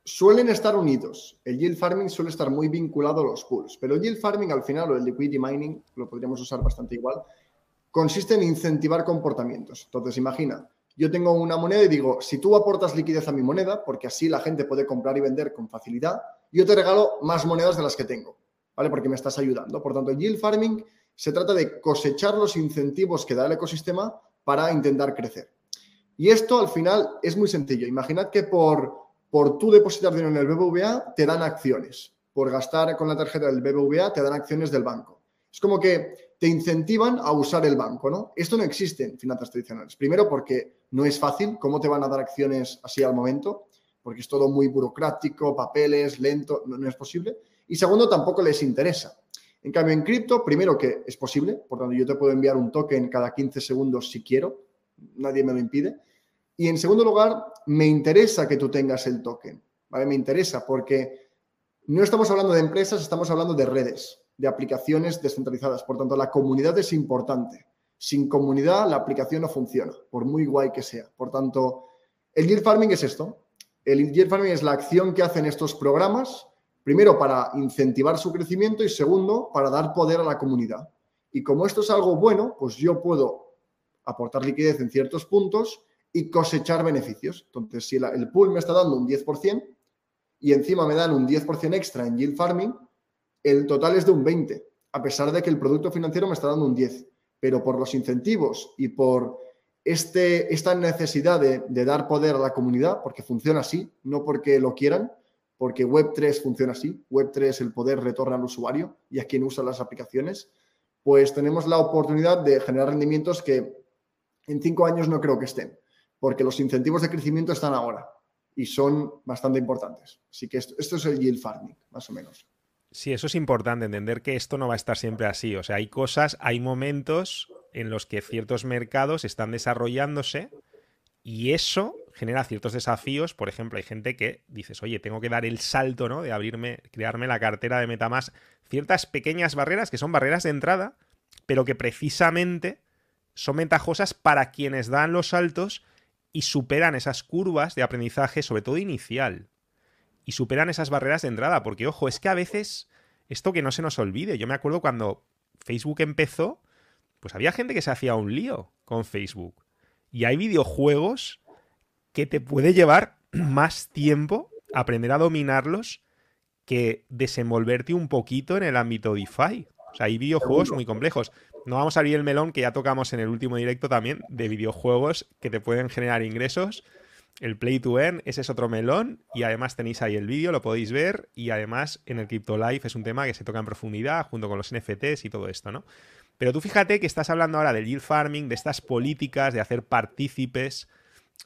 Suelen estar unidos. El yield farming suele estar muy vinculado a los pools, pero el yield farming al final o el liquidity mining, lo podríamos usar bastante igual, consiste en incentivar comportamientos. Entonces, imagina, yo tengo una moneda y digo, si tú aportas liquidez a mi moneda, porque así la gente puede comprar y vender con facilidad, yo te regalo más monedas de las que tengo, ¿vale? Porque me estás ayudando. Por tanto, yield farming se trata de cosechar los incentivos que da el ecosistema para intentar crecer. Y esto al final es muy sencillo. Imaginad que por, por tú depositar dinero en el BBVA te dan acciones. Por gastar con la tarjeta del BBVA te dan acciones del banco. Es como que te incentivan a usar el banco, ¿no? Esto no existe en finanzas tradicionales. Primero porque no es fácil. ¿Cómo te van a dar acciones así al momento? Porque es todo muy burocrático, papeles, lento, no, es posible. Y segundo, tampoco les interesa. En cambio, en cripto, primero que es posible, por tanto, yo te puedo enviar un token cada 15 segundos si quiero, nadie me lo impide. Y en segundo lugar, me interesa que tú tengas el token, ¿vale? Me interesa porque no estamos hablando de empresas, estamos hablando de redes, de aplicaciones descentralizadas. Por tanto, la comunidad es importante. Sin comunidad, la aplicación no funciona, por muy guay que sea. Por tanto, el yield farming es esto, el yield farming es la acción que hacen estos programas, primero para incentivar su crecimiento y segundo para dar poder a la comunidad. Y como esto es algo bueno, pues yo puedo aportar liquidez en ciertos puntos y cosechar beneficios. Entonces, si el pool me está dando un 10% y encima me dan un 10% extra en yield farming, el total es de un 20%, a pesar de que el producto financiero me está dando un 10%. Pero por los incentivos y por este, esta necesidad de, dar poder a la comunidad, porque funciona así, no porque lo quieran, porque Web3 funciona así, Web3 el poder retorna al usuario y a quien usa las aplicaciones, pues tenemos la oportunidad de generar rendimientos que en cinco años no creo que estén, porque los incentivos de crecimiento están ahora y son bastante importantes. Así que esto, esto es el yield farming, más o menos. Sí, eso es importante, entender que esto no va a estar siempre así. O sea, hay cosas, hay momentos en los que ciertos mercados están desarrollándose y eso genera ciertos desafíos. Por ejemplo, hay gente que dices, oye, tengo que dar el salto, ¿no? De abrirme, crearme la cartera de Metamask. Ciertas pequeñas barreras que son barreras de entrada, pero que precisamente son ventajosas para quienes dan los saltos y superan esas curvas de aprendizaje, sobre todo inicial. Y superan esas barreras de entrada, porque ojo, es que a veces, esto que no se nos olvide, yo me acuerdo cuando Facebook empezó, pues había gente que se hacía un lío con Facebook. Y hay videojuegos que te puede llevar más tiempo aprender a dominarlos que desenvolverte un poquito en el ámbito DeFi. O sea, hay videojuegos muy complejos. No vamos a abrir el melón que ya tocamos en el último directo también de videojuegos que te pueden generar ingresos. El Play to Earn, ese es otro melón y además tenéis ahí el vídeo, lo podéis ver y además en el Crypto Life es un tema que se toca en profundidad junto con los NFTs y todo esto, ¿no? Pero tú fíjate que estás hablando ahora del yield farming, de estas políticas, de hacer partícipes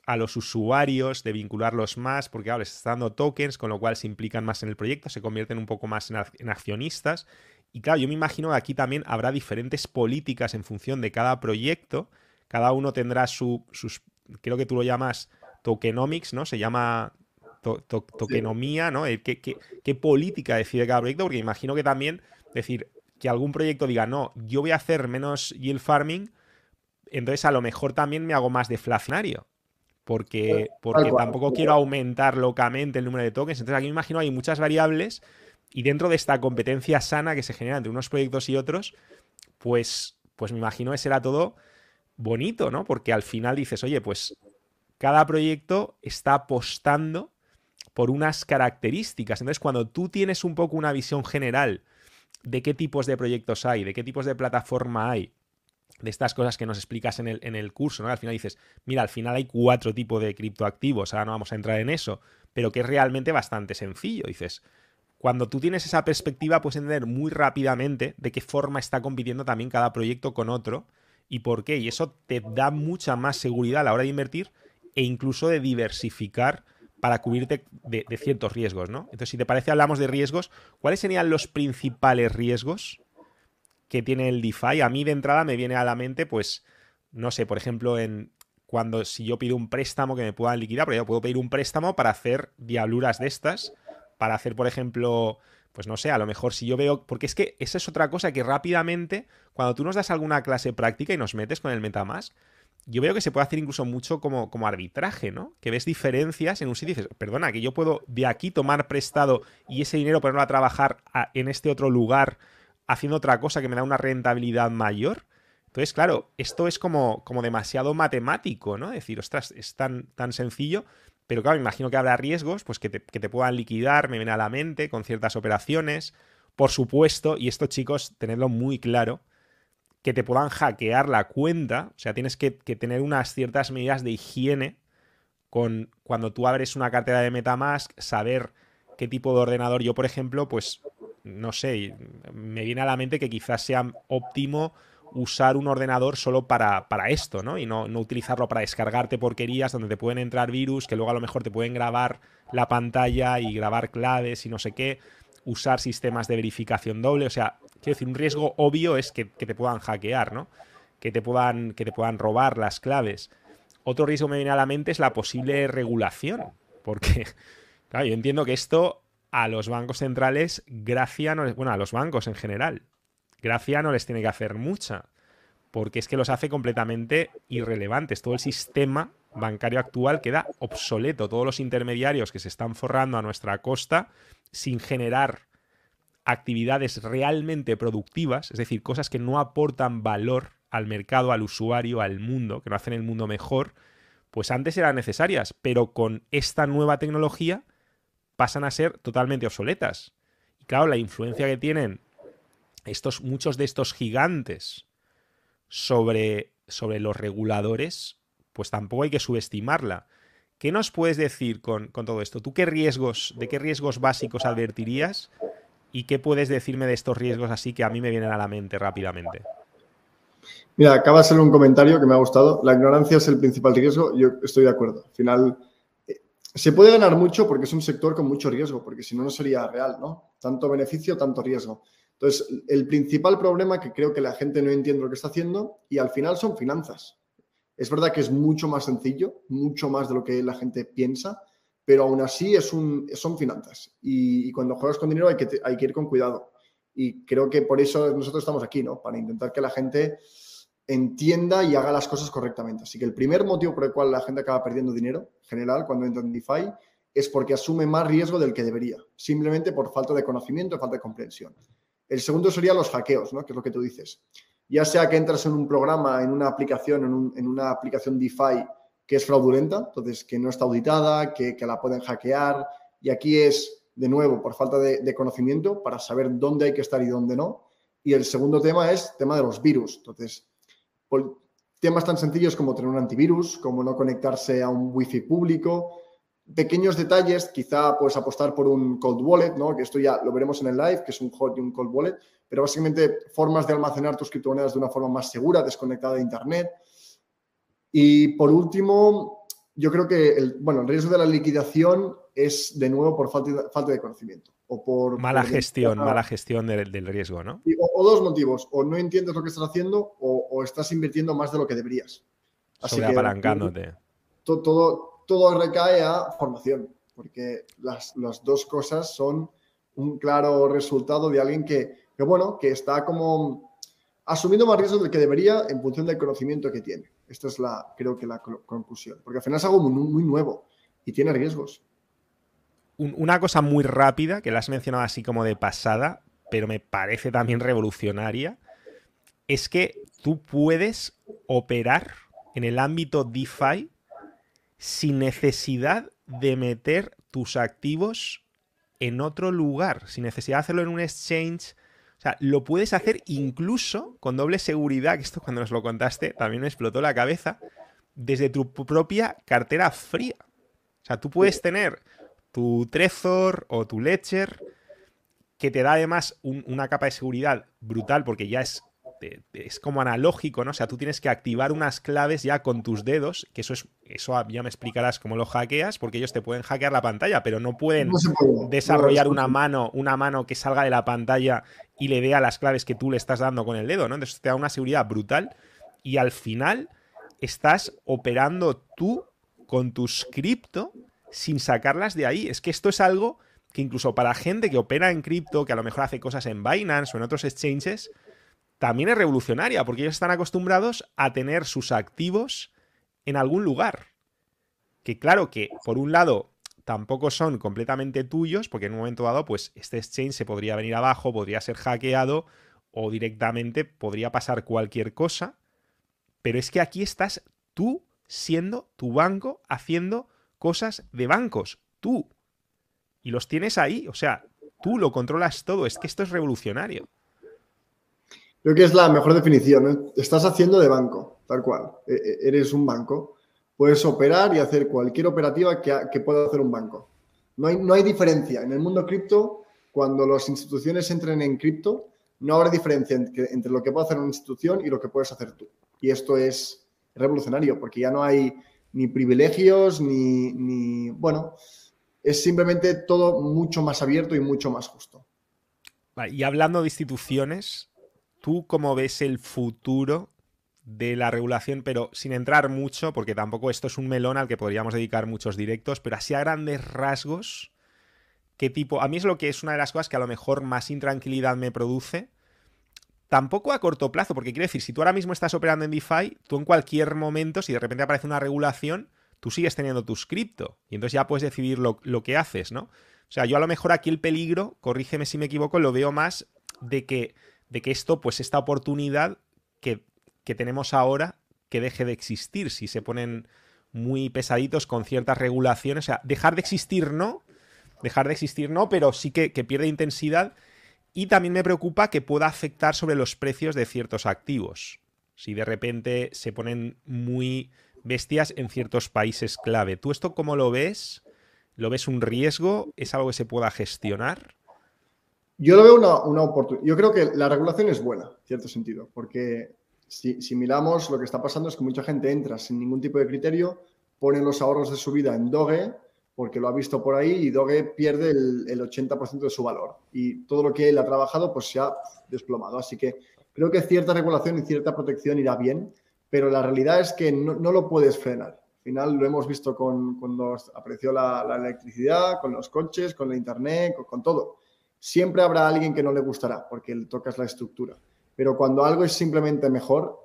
a los usuarios, de vincularlos más, porque ahora les estás dando tokens, con lo cual se implican más en el proyecto, se convierten un poco más en, accionistas. Y claro, yo me imagino que aquí también habrá diferentes políticas en función de cada proyecto. Cada uno tendrá su, sus, creo que tú lo llamas tokenomics, ¿no? Se llama tokenomía, ¿no? ¿Qué, qué política decide cada proyecto? Porque imagino que también, decir, que algún proyecto diga, no, yo voy a hacer menos yield farming, entonces a lo mejor también me hago más deflacionario. Porque, porque tampoco quiero aumentar locamente el número de tokens. Entonces aquí me imagino hay muchas variables y dentro de esta competencia sana que se genera entre unos proyectos y otros, pues, pues me imagino que será todo bonito, ¿no? Porque al final dices, oye, pues cada proyecto está apostando por unas características. Entonces, cuando tú tienes un poco una visión general de qué tipos de proyectos hay, de qué tipos de plataforma hay, de estas cosas que nos explicas en el, en el curso, ¿no? Al final dices, mira, al final hay cuatro tipos de criptoactivos, ahora no vamos a entrar en eso, pero que es realmente bastante sencillo. Dices, cuando tú tienes esa perspectiva, puedes entender muy rápidamente de qué forma está compitiendo también cada proyecto con otro y por qué. Y eso te da mucha más seguridad a la hora de invertir e incluso de diversificar para cubrirte de, ciertos riesgos, ¿no? Entonces, si te parece, hablamos de riesgos. ¿Cuáles serían los principales riesgos que tiene el DeFi? A mí de entrada me viene a la mente, pues, no sé, por ejemplo, en cuando si yo pido un préstamo que me puedan liquidar, porque yo puedo pedir un préstamo para hacer diabluras de estas, para hacer, por ejemplo, pues no sé, a lo mejor si yo veo, porque es que esa es otra cosa que rápidamente, cuando tú nos das alguna clase práctica y nos metes con el Metamask, yo veo que se puede hacer incluso mucho como, como arbitraje, ¿no? Que ves diferencias en un sitio y dices, perdona, que yo puedo de aquí tomar prestado y ese dinero ponerlo a trabajar en este otro lugar haciendo otra cosa que me da una rentabilidad mayor. Entonces, claro, esto es como, como demasiado matemático, ¿no? Decir, ostras, es tan, tan sencillo, pero claro, me imagino que habrá riesgos, pues que te, que te puedan liquidar, me viene a la mente, con ciertas operaciones. Por supuesto, y esto chicos, tenedlo muy claro, que te puedan hackear la cuenta. O sea, tienes que, tener unas ciertas medidas de higiene con cuando tú abres una cartera de Metamask, saber qué tipo de ordenador. Yo, por ejemplo, pues no sé, me viene a la mente que quizás sea óptimo usar un ordenador solo para, para esto, ¿no? Y no, no, utilizarlo para descargarte porquerías donde te pueden entrar virus, que luego a lo mejor te pueden grabar la pantalla y grabar claves y no sé qué. Usar sistemas de verificación doble. O sea, quiero decir, un riesgo obvio es que, te puedan hackear, ¿no? Que te puedan, que te puedan robar las claves. Otro riesgo que me viene a la mente es la posible regulación. Porque, claro, yo entiendo que esto a los bancos centrales, gracia, no, bueno, a los bancos en general, gracia no les tiene que hacer mucha, porque es que los hace completamente irrelevantes. Todo el sistema bancario actual queda obsoleto. Todos los intermediarios que se están forrando a nuestra costa sin generar actividades realmente productivas, es decir, cosas que no aportan valor al mercado, al usuario, al mundo, que no hacen el mundo mejor, pues antes eran necesarias, pero con esta nueva tecnología pasan a ser totalmente obsoletas. Y claro, la influencia que tienen estos, muchos de estos gigantes sobre, sobre los reguladores, pues tampoco hay que subestimarla. ¿Qué nos puedes decir con, con, todo esto? ¿Tú qué riesgos, de qué riesgos básicos advertirías? ¿Y qué puedes decirme de estos riesgos así que a mí me vienen a la mente rápidamente? Mira, acaba de ser un comentario que me ha gustado. La ignorancia es el principal riesgo. Yo estoy de acuerdo. Al final, eh, se puede ganar mucho porque es un sector con mucho riesgo, porque si no, no sería real, ¿no? Tanto beneficio, tanto riesgo. Entonces, el principal problema que creo que la gente no entiende lo que está haciendo y al final son finanzas. Es verdad que es mucho más sencillo, mucho más de lo que la gente piensa, pero aún así son finanzas. Y, cuando juegas con dinero hay que, ir con cuidado. Y creo que por eso nosotros estamos aquí, ¿no? Para intentar que la gente entienda y haga las cosas correctamente. Así que el primer motivo por el cual la gente acaba perdiendo dinero, en general, cuando entra en DeFi, es porque asume más riesgo del que debería, simplemente por falta de conocimiento, falta de comprensión. El segundo sería los hackeos, ¿no? que es lo que tú dices. Ya sea que entras en un programa, en una aplicación, en, en una aplicación DeFi que es fraudulenta, entonces que no está auditada, que, que, la pueden hackear. Y aquí es, de nuevo, por falta de, de, conocimiento para saber dónde hay que estar y dónde no. Y el segundo tema es tema de los virus. Entonces, por temas tan sencillos como tener un antivirus, como no conectarse a un wifi público, pequeños detalles, quizá puedes apostar por un cold wallet, ¿no? que esto ya lo veremos en el live, que es un hot y un cold wallet, pero básicamente formas de almacenar tus criptomonedas de una forma más segura, desconectada de Internet. Y por último, yo creo que el, bueno, el riesgo de la liquidación es de nuevo por falta de, falta de conocimiento. O por, mala por gestión, mala gestión del, del riesgo, ¿no? O, o, dos motivos, o no entiendes lo que estás haciendo o, o estás invirtiendo más de lo que deberías. Así Sobre apalancándote. Todo, todo, todo recae a formación, porque las, las, dos cosas son un claro resultado de alguien que, que, bueno, que está como asumiendo más riesgos del que debería en función del conocimiento que tiene. Esta es la, creo que la conclusión, porque al final es algo muy, muy nuevo y tiene riesgos. Una cosa muy rápida, que la has mencionado así como de pasada, pero me parece también revolucionaria, es que tú puedes operar en el ámbito DeFi sin necesidad de meter tus activos en otro lugar, sin necesidad de hacerlo en un exchange. O sea, lo puedes hacer incluso con doble seguridad, que esto cuando nos lo contaste también me explotó la cabeza, desde tu propia cartera fría. O sea, tú puedes tener tu Trezor o tu Ledger, que te da además un, una capa de seguridad brutal porque ya es es como analógico, ¿no? O sea, tú tienes que activar unas claves ya con tus dedos, que eso es, eso ya me explicarás cómo lo hackeas, porque ellos te pueden hackear la pantalla, pero no pueden desarrollar una mano, una mano que salga de la pantalla y le vea las claves que tú le estás dando con el dedo, ¿no? Entonces te da una seguridad brutal y al final estás operando tú con tus cripto sin sacarlas de ahí. Es que esto es algo que incluso para gente que opera en cripto, que a lo mejor hace cosas en Binance o en otros exchanges, también es revolucionaria, porque ellos están acostumbrados a tener sus activos en algún lugar. Que claro que, por un lado, tampoco son completamente tuyos, porque en un momento dado, pues este exchange se podría venir abajo, podría ser hackeado o directamente podría pasar cualquier cosa. Pero es que aquí estás tú siendo tu banco haciendo cosas de bancos, tú. Y los tienes ahí, o sea, tú lo controlas todo, es que esto es revolucionario. Creo que es la mejor definición. ¿eh? Estás haciendo de banco, tal cual. E, e, eres un banco. Puedes operar y hacer cualquier operativa que, pueda hacer un banco. No hay, no hay diferencia. En el mundo cripto, cuando las instituciones entren en cripto, no habrá diferencia entre, entre, lo que puede hacer una institución y lo que puedes hacer tú. Y esto es revolucionario, porque ya no hay ni privilegios, ni, ni bueno, es simplemente todo mucho más abierto y mucho más justo. Y hablando de instituciones, ¿Tú cómo ves el futuro de la regulación, pero sin entrar mucho, porque tampoco esto es un melón al que podríamos dedicar muchos directos, pero así a grandes rasgos, ¿qué tipo? A mí es lo que es una de las cosas que a lo mejor más intranquilidad me produce. Tampoco a corto plazo, porque quiero decir, si tú ahora mismo estás operando en DeFi, tú en cualquier momento, si de repente aparece una regulación, tú sigues teniendo tu cripto. Y entonces ya puedes decidir lo, lo que haces, ¿no? O sea, yo a lo mejor aquí el peligro, corrígeme si me equivoco, lo veo más de que de que esto, pues esta oportunidad que, tenemos ahora, que deje de existir si se ponen muy pesaditos con ciertas regulaciones. O sea, dejar de existir no, dejar de existir no, pero sí que, que pierde intensidad. Y también me preocupa que pueda afectar sobre los precios de ciertos activos. Si de repente se ponen muy bestias en ciertos países clave. ¿Tú esto cómo lo ves? ¿Lo ves un riesgo? ¿Es algo que se pueda gestionar? Yo lo veo una, oportunidad. Yo creo que la regulación es buena, en cierto sentido, porque si, miramos, lo que está pasando es que mucha gente entra sin ningún tipo de criterio, pone los ahorros de su vida en Doge, porque lo ha visto por ahí, y Doge pierde el, 80% de su valor. Y todo lo que él ha trabajado, pues se ha desplomado. Así que creo que cierta regulación y cierta protección irá bien, pero la realidad es que no, lo puedes frenar. Al final lo hemos visto con, cuando apareció la, electricidad, con los coches, con la internet, con todo Siempre habrá alguien que no le gustará porque tocas la estructura. Pero cuando algo es simplemente mejor,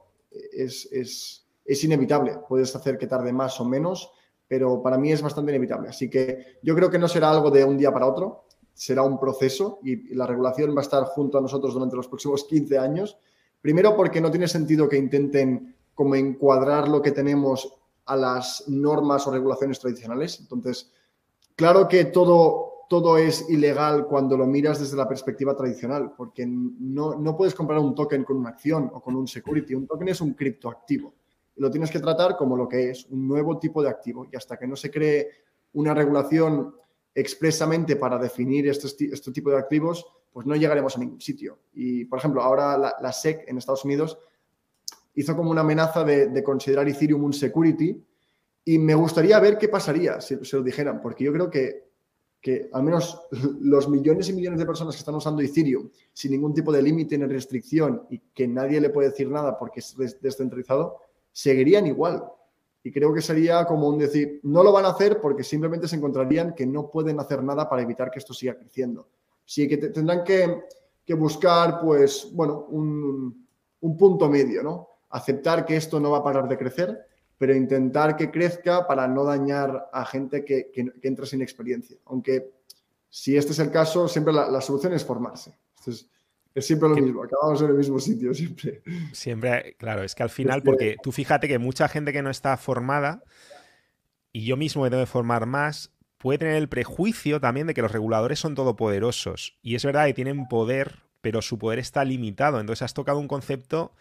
es, es, inevitable. Puedes hacer que tarde más o menos, pero para mí es bastante inevitable. Así que yo creo que no será algo de un día para otro, será un proceso y la regulación va a estar junto a nosotros durante los próximos 15 años. Primero porque no tiene sentido que intenten como encuadrar lo que tenemos a las normas o regulaciones tradicionales. Entonces, claro que todo todo es ilegal cuando lo miras desde la perspectiva tradicional, porque no, puedes comprar un token con una acción o con un security. Un token es un criptoactivo. Y lo tienes que tratar como lo que es, un nuevo tipo de activo. Y hasta que no se cree una regulación expresamente para definir este, este tipo de activos, pues no llegaremos a ningún sitio. Y, por ejemplo, ahora la, SEC en Estados Unidos hizo como una amenaza de, considerar Ethereum un security y me gustaría ver qué pasaría si se lo dijeran, porque yo creo que que al menos los millones y millones de personas que están usando Ethereum sin ningún tipo de límite ni restricción y que nadie le puede decir nada porque es descentralizado, seguirían igual. Y creo que sería como un decir, no lo van a hacer porque simplemente se encontrarían que no pueden hacer nada para evitar que esto siga creciendo. Sí que tendrán que, buscar, pues, bueno, un, un punto medio, ¿no? Aceptar que esto no va a parar de crecer, pero intentar que crezca para no dañar a gente que, que, entra sin experiencia. Aunque si este es el caso, siempre la, solución es formarse. Es, siempre lo mismo, acabamos en el mismo sitio siempre. Siempre, claro, es que al final, porque tú fíjate que mucha gente que no está formada, y yo mismo me debo formar más, puede tener el prejuicio también de que los reguladores son todopoderosos. Y es verdad que tienen poder, pero su poder está limitado. Entonces has tocado un concepto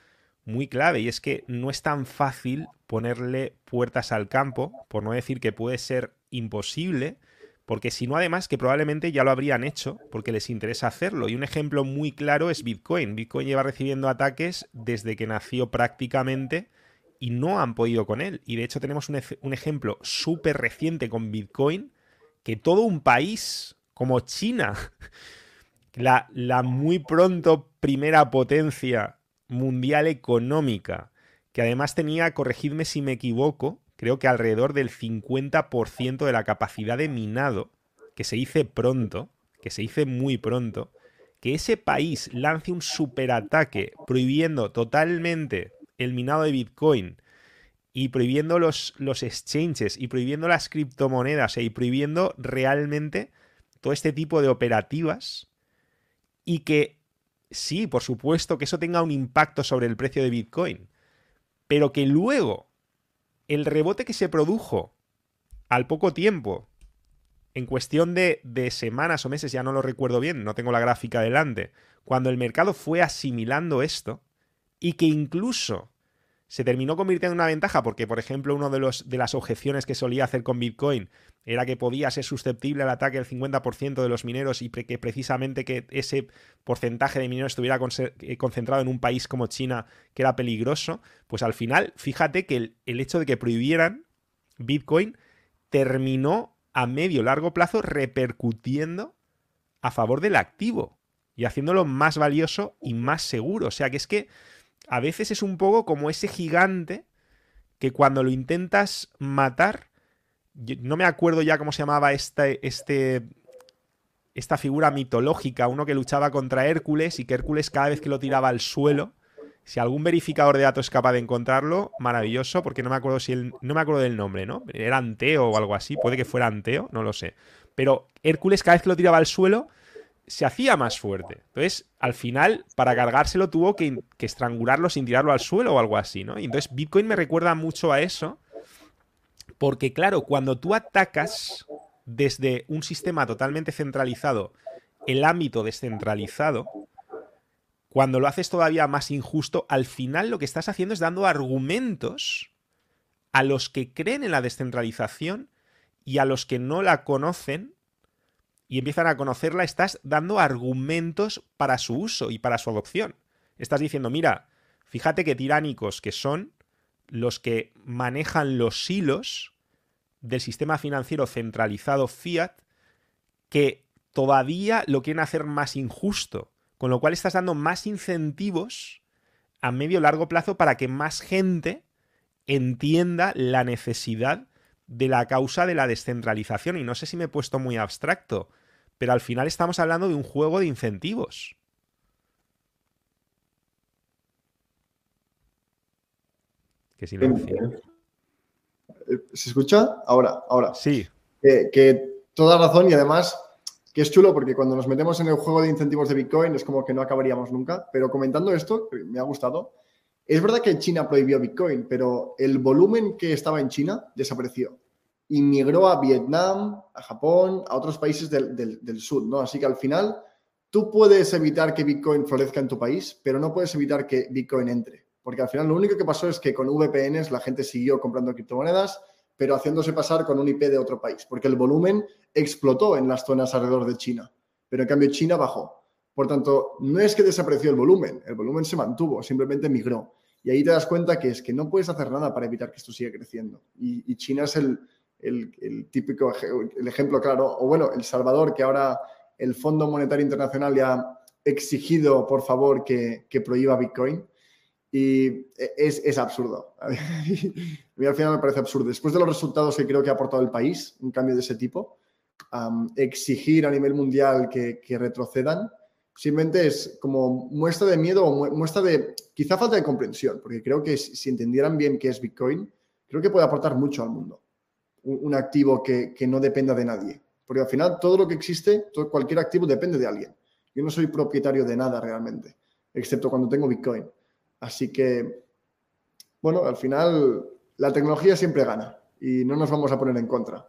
muy clave y es que no es tan fácil ponerle puertas al campo, por no decir que puede ser imposible, Porque si no, además, que probablemente ya lo habrían hecho porque les interesa hacerlo. Y un ejemplo muy claro es Bitcoin. Bitcoin lleva recibiendo ataques desde que nació prácticamente y no han podido con él. Y de hecho tenemos un, ejemplo súper reciente con Bitcoin que todo un país como China, la, la muy pronto primera potencia mundial económica, que además tenía, corregidme si me equivoco, creo que alrededor del 50% de la capacidad de minado, que se hice pronto, que se hice muy pronto, que ese país lance un superataque prohibiendo totalmente el minado de Bitcoin y prohibiendo los, los exchanges y prohibiendo las criptomonedas y prohibiendo realmente todo este tipo de operativas y que sí, por supuesto que eso tenga un impacto sobre el precio de Bitcoin, pero que luego el rebote que se produjo al poco tiempo, en cuestión de, de, semanas o meses, ya no lo recuerdo bien, no tengo la gráfica delante, cuando el mercado fue asimilando esto y que incluso se terminó convirtiendo en una ventaja porque, por ejemplo, una de, de las objeciones que solía hacer con Bitcoin era que podía ser susceptible al ataque del 50% de los mineros y que precisamente que ese porcentaje de mineros estuviera eh, concentrado en un país como China que era peligroso, pues al final, fíjate que el, el hecho de que prohibieran Bitcoin terminó a medio largo plazo repercutiendo a favor del activo y haciéndolo más valioso y más seguro. O sea que es que a veces es un poco como ese gigante que cuando lo intentas matar, no me acuerdo ya cómo se llamaba este, este, esta figura mitológica, uno que luchaba contra Hércules y que Hércules cada vez que lo tiraba al suelo, si algún verificador de datos es capaz de encontrarlo, maravilloso, porque no me acuerdo si no me acuerdo del nombre, ¿no? Era Anteo o algo así, puede que fuera Anteo, no lo sé. Pero Hércules cada vez que lo tiraba al suelo se hacía más fuerte. Entonces, al final, para cargárselo tuvo que, estrangularlo sin tirarlo al suelo o algo así, ¿no? Y entonces Bitcoin me recuerda mucho a eso, porque claro, cuando tú atacas desde un sistema totalmente centralizado el ámbito descentralizado, cuando lo haces todavía más injusto, al final lo que estás haciendo es dando argumentos a los que creen en la descentralización y a los que no la conocen y empiezan a conocerla, estás dando argumentos para su uso y para su adopción. Estás diciendo, mira, fíjate qué tiránicos que son los que manejan los hilos del sistema financiero centralizado fiat que todavía lo quieren hacer más injusto, con lo cual estás dando más incentivos a medio largo plazo para que más gente entienda la necesidad de la causa de la descentralización. Y no sé si me he puesto muy abstracto, pero al final estamos hablando de un juego de incentivos. Qué silencio. Eh, ¿Se escucha? Ahora, ahora. Sí. que toda razón y además que es chulo porque cuando nos metemos en el juego de incentivos de Bitcoin es como que no acabaríamos nunca. Pero comentando esto, me ha gustado, es verdad que China prohibió Bitcoin, pero el volumen que estaba en China desapareció inmigró a Vietnam, a Japón, a otros países del, del, sur, ¿no? Así que al final tú puedes evitar que Bitcoin florezca en tu país, pero no puedes evitar que Bitcoin entre. Porque al final lo único que pasó es que con VPNs la gente siguió comprando criptomonedas, pero haciéndose pasar con un IP de otro país, porque el volumen explotó en las zonas alrededor de China, pero en cambio China bajó. Por tanto, no es que desapareció el volumen, el volumen se mantuvo, simplemente migró. Y ahí te das cuenta que es que no puedes hacer nada para evitar que esto siga creciendo. y China es el, el, típico el ejemplo claro, o bueno, El Salvador, que ahora el Fondo Monetario Internacional le ha exigido, por favor, que, prohíba Bitcoin. Y es, es absurdo. A mí al final me parece absurdo. Después de los resultados que creo que ha aportado el país, un cambio de ese tipo, exigir a nivel mundial que, que, retrocedan, simplemente es como muestra de miedo o muestra de quizá falta de comprensión, porque creo que si entendieran bien qué es Bitcoin, creo que puede aportar mucho al mundo un, activo que, no dependa de nadie. Porque al final todo lo que existe, todo, cualquier activo depende de alguien. Yo no soy propietario de nada realmente, excepto cuando tengo Bitcoin. Así que, bueno, al final la tecnología siempre gana y no nos vamos a poner en contra.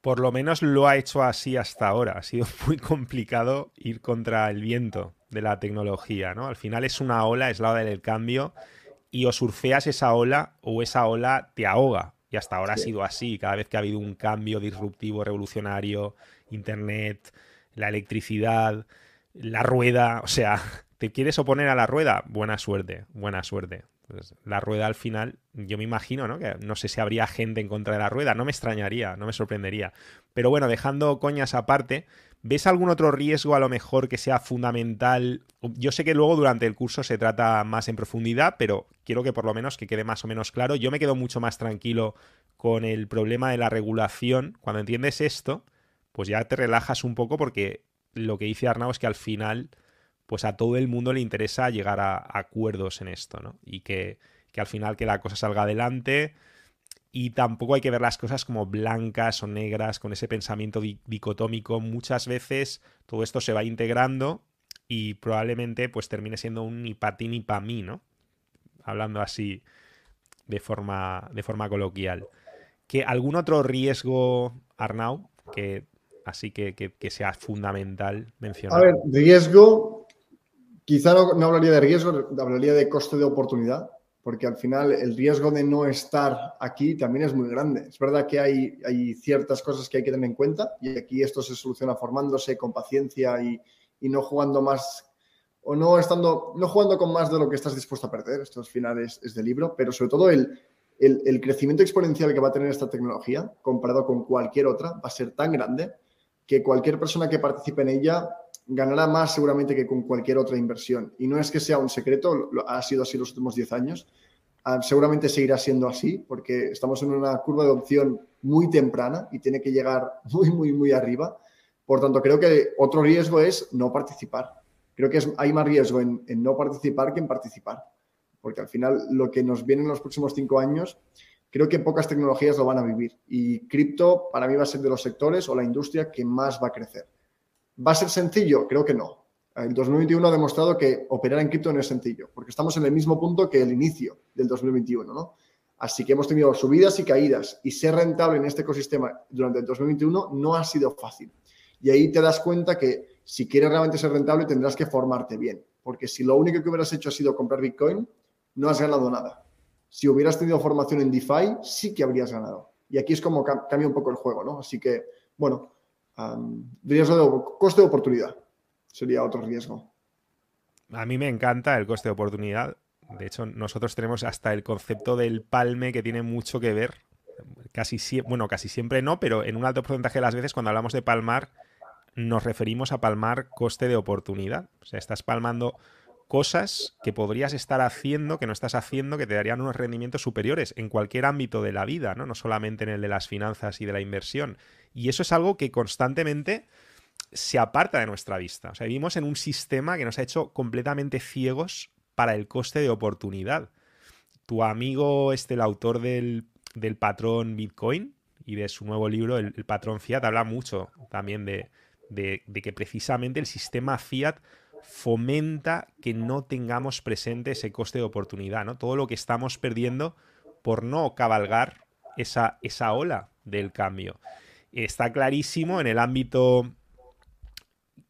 Por lo menos lo ha hecho así hasta ahora. Ha sido muy complicado ir contra el viento de la tecnología, ¿no? Al final es una ola, es la ola del cambio y o surfeas esa ola o esa ola te ahoga Y hasta ahora ha sido así. Cada vez que ha habido un cambio disruptivo, revolucionario, Internet, la electricidad, la rueda, o sea, ¿te quieres oponer a la rueda? Buena suerte, buena suerte. Pues la rueda al final, yo me imagino, ¿no? Que no sé si habría gente en contra de la rueda, no me extrañaría, no me sorprendería. Pero bueno, dejando coñas aparte, ¿ves algún otro riesgo a lo mejor que sea fundamental? Yo sé que luego durante el curso se trata más en profundidad, pero quiero que por lo menos que quede más o menos claro. Yo me quedo mucho más tranquilo con el problema de la regulación. Cuando entiendes esto, pues ya te relajas un poco porque lo que dice Arnau es que al final pues a todo el mundo le interesa llegar a, acuerdos en esto, ¿no? Y que, que, al final que la cosa salga adelante y tampoco hay que ver las cosas como blancas o negras con ese pensamiento di dicotómico. Muchas veces todo esto se va integrando y probablemente pues termine siendo un ni para ti ni para mí, ¿no? Hablando así de forma, de forma coloquial. ¿Que ¿Algún otro riesgo, Arnau, que así que, que, que sea fundamental mencionar? A ver, riesgo, quizá no, no, hablaría de riesgo, hablaría de coste de oportunidad, porque al final el riesgo de no estar aquí también es muy grande. Es verdad que hay, ciertas cosas que hay que tener en cuenta y aquí esto se soluciona formándose con paciencia y, no jugando más o no estando, no jugando con más de lo que estás dispuesto a perder. Esto al final es, es de libro, pero sobre todo el, el, crecimiento exponencial que va a tener esta tecnología comparado con cualquier otra va a ser tan grande que cualquier persona que participe en ella ganará más seguramente que con cualquier otra inversión. Y no es que sea un secreto, ha sido así los últimos 10 años. Uh, seguramente seguirá siendo así porque estamos en una curva de opción muy temprana y tiene que llegar muy, muy, muy arriba. Por tanto, creo que otro riesgo es no participar. Creo que hay más riesgo en, en no participar que en participar. Porque al final lo que nos viene en los próximos cinco años creo que pocas tecnologías lo van a vivir. Y cripto para mí va a ser de los sectores o la industria que más va a crecer. ¿Va a ser sencillo? Creo que no. El 2021 ha demostrado que operar en cripto no es sencillo, porque estamos en el mismo punto que el inicio del 2021, ¿no? Así que hemos tenido subidas y caídas y ser rentable en este ecosistema durante el 2021 no ha sido fácil. Y ahí te das cuenta que si quieres realmente ser rentable tendrás que formarte bien, porque si lo único que hubieras hecho ha sido comprar Bitcoin, no has ganado nada si hubieras tenido formación en DeFi, sí que habrías ganado. Y aquí es como cambia un poco el juego, ¿no? Así que, bueno, riesgo de coste de oportunidad sería otro riesgo. A mí me encanta el coste de oportunidad. De hecho, nosotros tenemos hasta el concepto del palme que tiene mucho que ver. Casi bueno, casi siempre no, pero en un alto porcentaje de las veces cuando hablamos de palmar, nos referimos a palmar coste de oportunidad. O sea, estás palmando cosas que podrías estar haciendo, que no estás haciendo, que te darían unos rendimientos superiores en cualquier ámbito de la vida, ¿no? No solamente en el de las finanzas y de la inversión. Y eso es algo que constantemente se aparta de nuestra vista. O sea, vivimos en un sistema que nos ha hecho completamente ciegos para el coste de oportunidad. Tu amigo, este, el autor del, del patrón Bitcoin y de su nuevo libro, el, patrón Fiat, habla mucho también de, de que precisamente el sistema Fiat fomenta que no tengamos presente ese coste de oportunidad, ¿no? Todo lo que estamos perdiendo por no cabalgar esa, esa ola del cambio. Está clarísimo en el ámbito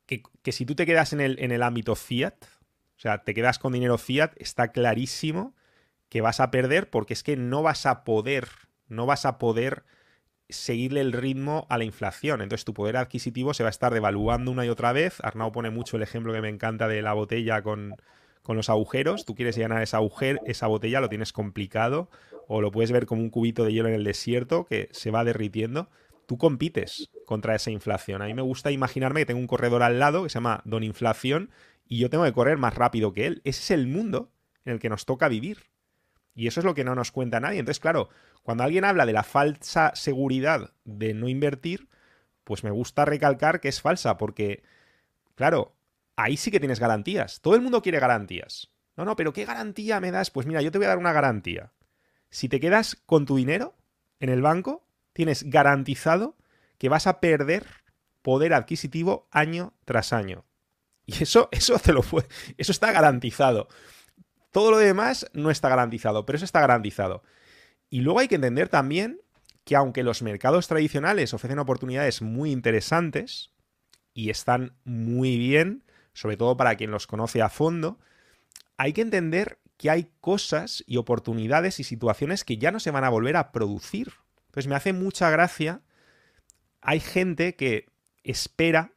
que, que si tú te quedas en el, en el ámbito fiat, o sea, te quedas con dinero fiat, está clarísimo que vas a perder porque es que no vas a poder, no vas a poder seguirle el ritmo a la inflación. Entonces tu poder adquisitivo se va a estar devaluando una y otra vez. Arnau pone mucho el ejemplo que me encanta de la botella con, con los agujeros. Tú quieres llenar esa, esa botella, lo tienes complicado. O lo puedes ver como un cubito de hielo en el desierto que se va derritiendo. Tú compites contra esa inflación. A mí me gusta imaginarme que tengo un corredor al lado que se llama Don Inflación y yo tengo que correr más rápido que él. Ese es el mundo en el que nos toca vivir. Y eso es lo que no nos cuenta nadie. Entonces, claro, cuando alguien habla de la falsa seguridad de no invertir, pues me gusta recalcar que es falsa, porque, claro, ahí sí que tienes garantías. Todo el mundo quiere garantías. No, no, pero ¿qué garantía me das? Pues mira, yo te voy a dar una garantía. Si te quedas con tu dinero en el banco, tienes garantizado que vas a perder poder adquisitivo año tras año. Y eso, eso te lo fue, eso está garantizado. Todo lo demás no está garantizado, pero eso está garantizado. Y luego hay que entender también que aunque los mercados tradicionales ofrecen oportunidades muy interesantes y están muy bien, sobre todo para quien los conoce a fondo, hay que entender que hay cosas y oportunidades y situaciones que ya no se van a volver a producir. Entonces me hace mucha gracia. Hay gente que espera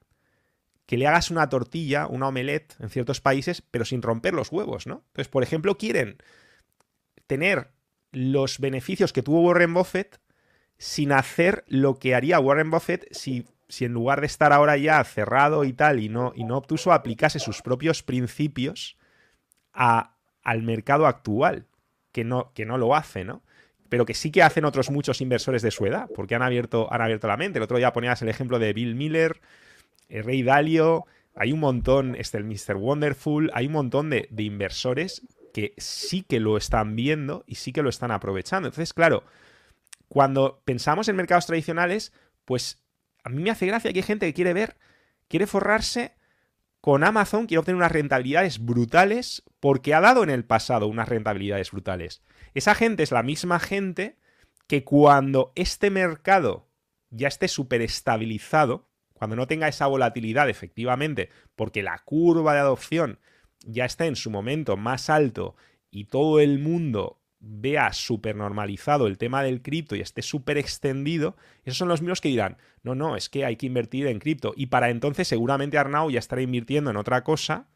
que le hagas una tortilla, una omelette en ciertos países, pero sin romper los huevos, ¿no? Entonces, por ejemplo, quieren tener los beneficios que tuvo Warren Buffett sin hacer lo que haría Warren Buffett si, si en lugar de estar ahora ya cerrado y tal y no, y no obtuso, aplicase sus propios principios al mercado actual, que no, que no lo hace, ¿no? Pero que sí que hacen otros muchos inversores de su edad, porque han abierto, han abierto la mente. El otro día ponías el ejemplo de Bill Miller, Rey Dalio, hay un montón, este, el Mr. Wonderful, hay un montón de, de inversores que sí que lo están viendo y sí que lo están aprovechando. Entonces, claro, cuando pensamos en mercados tradicionales, pues a mí me hace gracia que hay gente que quiere ver, quiere forrarse con Amazon, quiere obtener unas rentabilidades brutales porque ha dado en el pasado unas rentabilidades brutales. Esa gente es la misma gente que cuando este mercado ya esté súper estabilizado, cuando no tenga esa volatilidad efectivamente, porque la curva de adopción ya está en su momento más alto y todo el mundo vea súper normalizado el tema del cripto y esté súper extendido, esos son los mismos que dirán, no, no, es que hay que invertir en cripto. Y para entonces seguramente Arnau ya estará invirtiendo en otra cosa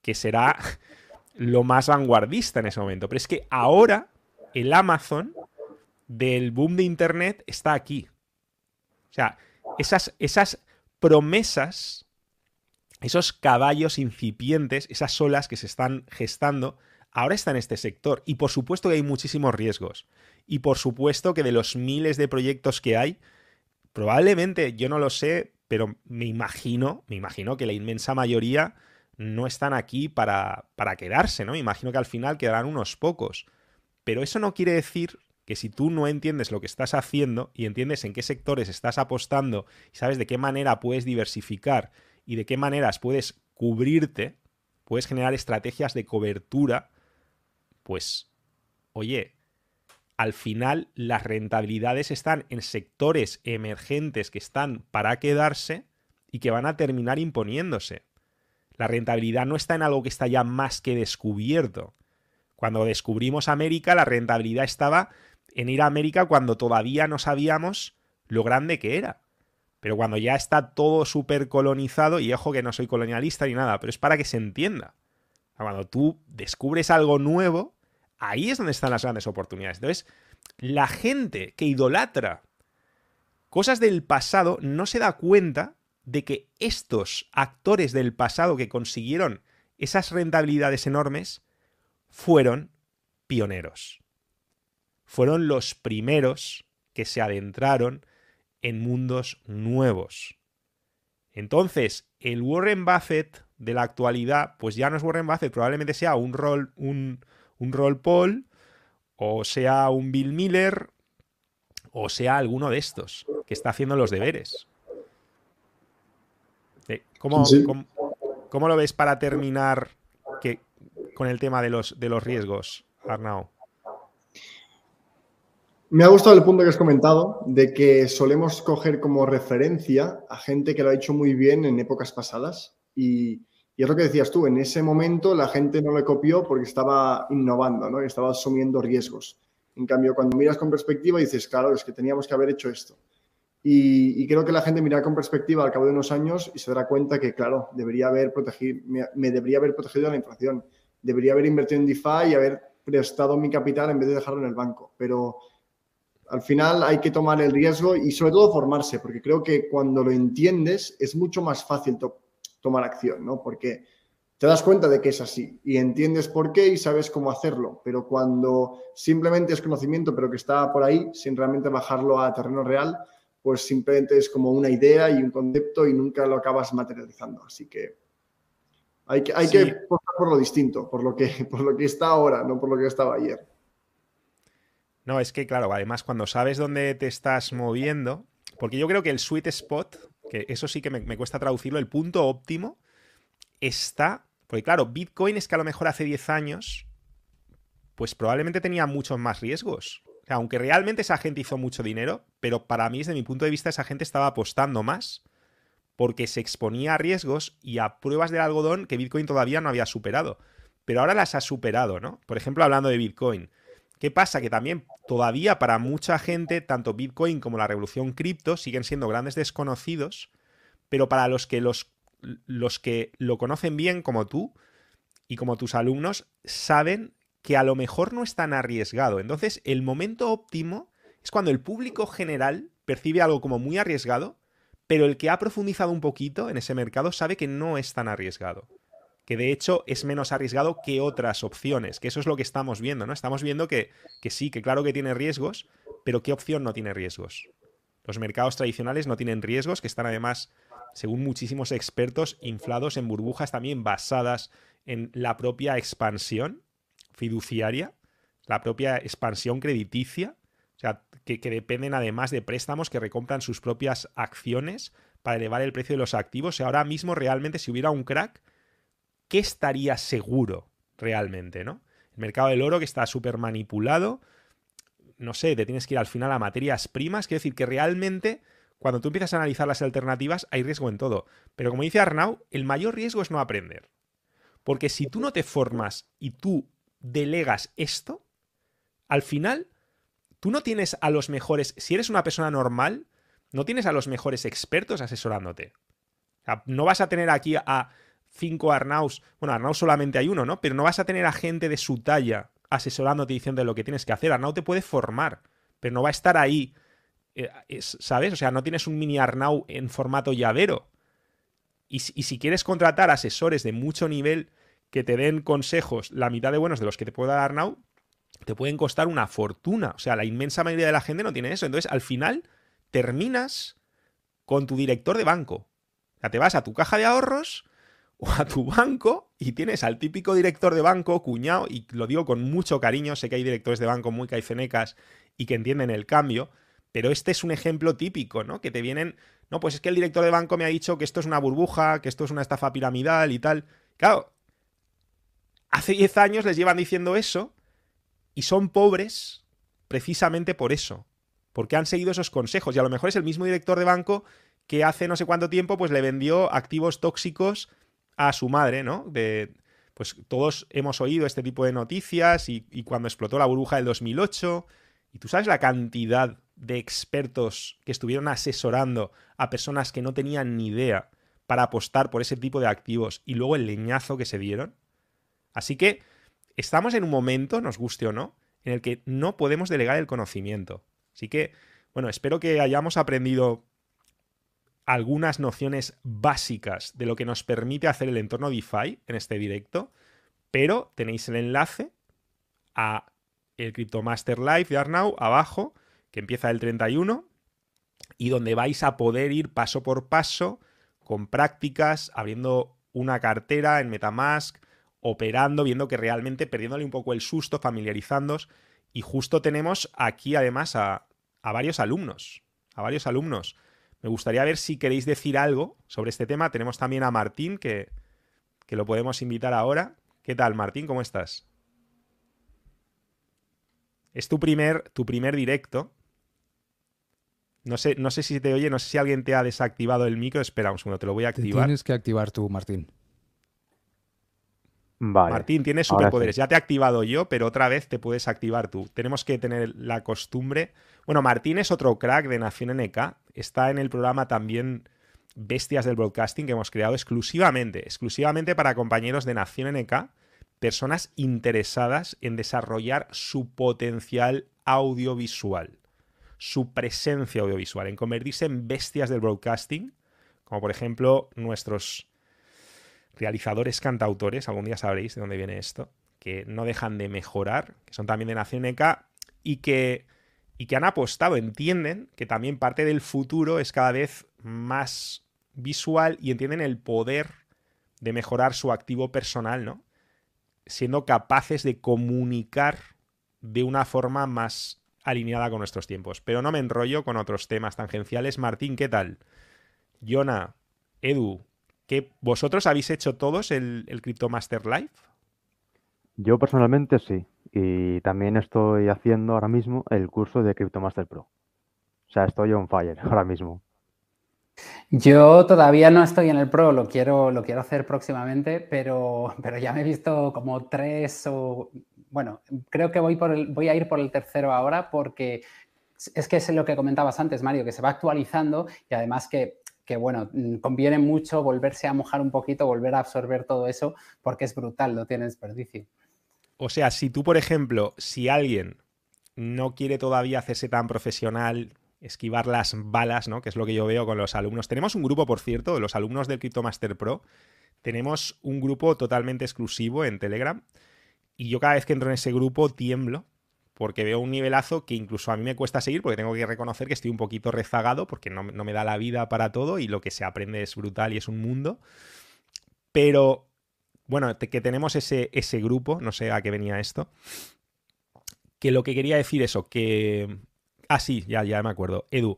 que será lo más vanguardista en ese momento. Pero es que ahora el Amazon del boom de Internet está aquí. O sea, esas, esas promesas, esos caballos incipientes, esas olas que se están gestando, ahora está en este sector. Y por supuesto que hay muchísimos riesgos. Y por supuesto que de los miles de proyectos que hay, probablemente, yo no lo sé, pero me imagino, me imagino que la inmensa mayoría no están aquí para, para quedarse, ¿no? Me imagino que al final quedarán unos pocos. Pero eso no quiere decir que si tú no entiendes lo que estás haciendo y entiendes en qué sectores estás apostando y sabes de qué manera puedes diversificar y de qué maneras puedes cubrirte, puedes generar estrategias de cobertura, pues, oye, al final las rentabilidades están en sectores emergentes que están para quedarse y que van a terminar imponiéndose. La rentabilidad no está en algo que está ya más que descubierto. Cuando descubrimos América, la rentabilidad estaba en ir a América cuando todavía no sabíamos lo grande que era. Pero cuando ya está todo súper colonizado, y ojo que no soy colonialista ni nada, pero es para que se entienda. Cuando tú descubres algo nuevo, ahí es donde están las grandes oportunidades. Entonces, la gente que idolatra cosas del pasado no se da cuenta de que estos actores del pasado que consiguieron esas rentabilidades enormes fueron pioneros. Fueron los primeros que se adentraron en mundos nuevos. Entonces, el Warren Buffett de la actualidad, pues ya no es Warren Buffett, probablemente sea un rol, un, un Roll Paul, o sea un Bill Miller, o sea alguno de estos que está haciendo los deberes. Eh, ¿Cómo, cómo, lo ves para terminar que, con el tema de los, de los riesgos, Arnau? Me ha gustado el punto que has comentado de que solemos coger como referencia a gente que lo ha hecho muy bien en épocas pasadas y, y es lo que decías tú, en ese momento la gente no le copió porque estaba innovando, ¿no? estaba asumiendo riesgos. En cambio, cuando miras con perspectiva dices, claro, es que teníamos que haber hecho esto. Y, creo que la gente mira con perspectiva al cabo de unos años y se dará cuenta que, claro, debería haber protegido, me, debería haber protegido la inflación, debería haber invertido en DeFi y haber prestado mi capital en vez de dejarlo en el banco. Pero al final hay que tomar el riesgo y sobre todo formarse, porque creo que cuando lo entiendes es mucho más fácil tomar acción, ¿no? Porque te das cuenta de que es así y entiendes por qué y sabes cómo hacerlo, pero cuando simplemente es conocimiento, pero que está por ahí, sin realmente bajarlo a terreno real, pues simplemente es como una idea y un concepto y nunca lo acabas materializando. Así que hay que, hay que por lo distinto, por lo, que, por lo que está ahora, no por lo que estaba ayer. No, es que claro, además cuando sabes dónde te estás moviendo, porque yo creo que el sweet spot que eso sí que me, cuesta traducirlo, el punto óptimo está, porque claro, Bitcoin es que a lo mejor hace 10 años, pues probablemente tenía muchos más riesgos. aunque realmente esa gente hizo mucho dinero, pero para mí, desde mi punto de vista, esa gente estaba apostando más porque se exponía a riesgos y a pruebas del algodón que Bitcoin todavía no había superado. pero ahora las ha superado, ¿no? Por ejemplo, hablando de Bitcoin. ¿Qué pasa? Que también todavía para mucha gente, tanto Bitcoin como la revolución cripto siguen siendo grandes desconocidos, pero para los que los, los que lo conocen bien, como tú y como tus alumnos, saben que a lo mejor no es tan arriesgado. Entonces, el momento óptimo es cuando el público general percibe algo como muy arriesgado, pero el que ha profundizado un poquito en ese mercado sabe que no es tan arriesgado. Que de hecho es menos arriesgado que otras opciones, que eso es lo que estamos viendo, ¿no? Estamos viendo que, que sí, que claro que tiene riesgos, pero ¿qué opción no tiene riesgos? Los mercados tradicionales no tienen riesgos, que están además, según muchísimos expertos, inflados en burbujas también basadas en la propia expansión fiduciaria, la propia expansión crediticia, o sea, que, dependen además de préstamos que recompran sus propias acciones para elevar el precio de los activos. Y ahora mismo realmente si hubiera un crack, ¿qué estaría seguro realmente, no? El mercado del oro que está súper manipulado, no sé, te tienes que ir al final a materias primas, quiere decir que realmente cuando tú empiezas a analizar las alternativas hay riesgo en todo. Pero como dice Arnau, el mayor riesgo es no aprender. Porque si tú no te formas y tú delegas esto, al final tú no tienes a los mejores, si eres una persona normal, no tienes a los mejores expertos asesorándote. no vas a tener aquí a cinco Arnaus, bueno, Arnaus solamente hay uno, ¿no? Pero no vas a tener a gente de su talla asesorándote diciendo lo que tienes que hacer. Arnau te puede formar, pero no va a estar ahí, eh, ¿sabes? O sea, no tienes un mini Arnau en formato llavero. Y, y si quieres contratar asesores de mucho nivel que te den consejos, la mitad de buenos de los que te puede dar Arnau, te pueden costar una fortuna. O sea, la inmensa mayoría de la gente no tiene eso. Entonces, al final, terminas con tu director de banco. O sea, te vas a tu caja de ahorros o a tu banco y tienes al típico director de banco, cuñado, y lo digo con mucho cariño, sé que hay directores de banco muy caifenecas y que entienden el cambio, pero este es un ejemplo típico, ¿no? Que te vienen, no, pues es que el director de banco me ha dicho que esto es una burbuja, que esto es una estafa piramidal y tal. Claro, hace 10 años les llevan diciendo eso y son pobres precisamente por eso, porque han seguido esos consejos. Y a lo mejor es el mismo director de banco que hace no sé cuánto tiempo pues le vendió activos tóxicos a su madre, ¿no? De, pues todos hemos oído este tipo de noticias y, y cuando explotó la burbuja del 2008, y tú sabes la cantidad de expertos que estuvieron asesorando a personas que no tenían ni idea para apostar por ese tipo de activos y luego el leñazo que se dieron. Así que estamos en un momento, nos guste o no, en el que no podemos delegar el conocimiento. Así que, bueno, espero que hayamos aprendido algunas nociones básicas de lo que nos permite hacer el entorno DeFi en este directo, pero tenéis el enlace a el CryptoMaster Live de Arnau abajo, que empieza el 31, y donde vais a poder ir paso por paso con prácticas, abriendo una cartera en Metamask, operando, viendo que realmente perdiéndole un poco el susto, familiarizándos. Y justo tenemos aquí además a, varios alumnos, a varios alumnos. Me gustaría ver si queréis decir algo sobre este tema. Tenemos también a Martín, que, que lo podemos invitar ahora. ¿Qué tal, Martín? ¿Cómo estás? Es tu primer, tu primer directo. No sé, no sé si te oye, no sé si alguien te ha desactivado el micro. Espera un segundo, te lo voy a activar. Tienes que activar tú, Martín. Martín, tienes superpoderes. Ya te he activado yo, pero otra vez te puedes activar tú. Tenemos que tener la costumbre. Bueno, Martín es otro crack de Nación NK. Está en el programa también Bestias del Broadcasting que hemos creado exclusivamente, exclusivamente para compañeros de Nación NK, personas interesadas en desarrollar su potencial audiovisual, su presencia audiovisual, en convertirse en bestias del broadcasting, como por ejemplo nuestros realizadores cantautores, algún día sabréis de dónde viene esto, que no dejan de mejorar, que son también de Nación ECA y que, y que han apostado, entienden que también parte del futuro es cada vez más visual y entienden el poder de mejorar su activo personal, ¿no? Siendo capaces de comunicar de una forma más alineada con nuestros tiempos. Pero no me enrollo con otros temas tangenciales. Martín, ¿qué tal? Yona, Edu, vosotros habéis hecho todos el, el Master Live. Yo personalmente sí. Y también estoy haciendo ahora mismo el curso de Master Pro. O sea, estoy on fire ahora mismo. Yo todavía no estoy en el Pro, lo quiero, lo quiero hacer próximamente, pero, pero ya me he visto como tres o... Bueno, creo que voy, por el, voy a ir por el tercero ahora porque es que es lo que comentabas antes, Mario, que se va actualizando y además que, que, bueno, mm, conviene mucho volverse a mojar un poquito, volver a absorber todo eso porque es brutal, no tiene desperdicio. O sea, si tú, por ejemplo, si alguien no quiere todavía hacerse tan profesional, esquivar las balas, ¿no? Que es lo que yo veo con los alumnos. Tenemos un grupo, por cierto, de los alumnos del Master Pro. Tenemos un grupo totalmente exclusivo en Telegram. Y yo cada vez que entro en ese grupo tiemblo porque veo un nivelazo que incluso a mí me cuesta seguir porque tengo que reconocer que estoy un poquito rezagado porque no, me da la vida para todo y lo que se aprende es brutal y es un mundo. Pero bueno, que tenemos ese, ese grupo, no sé a qué venía esto, que lo que quería decir eso, que Ah, sí, ya, ya me acuerdo. Edu,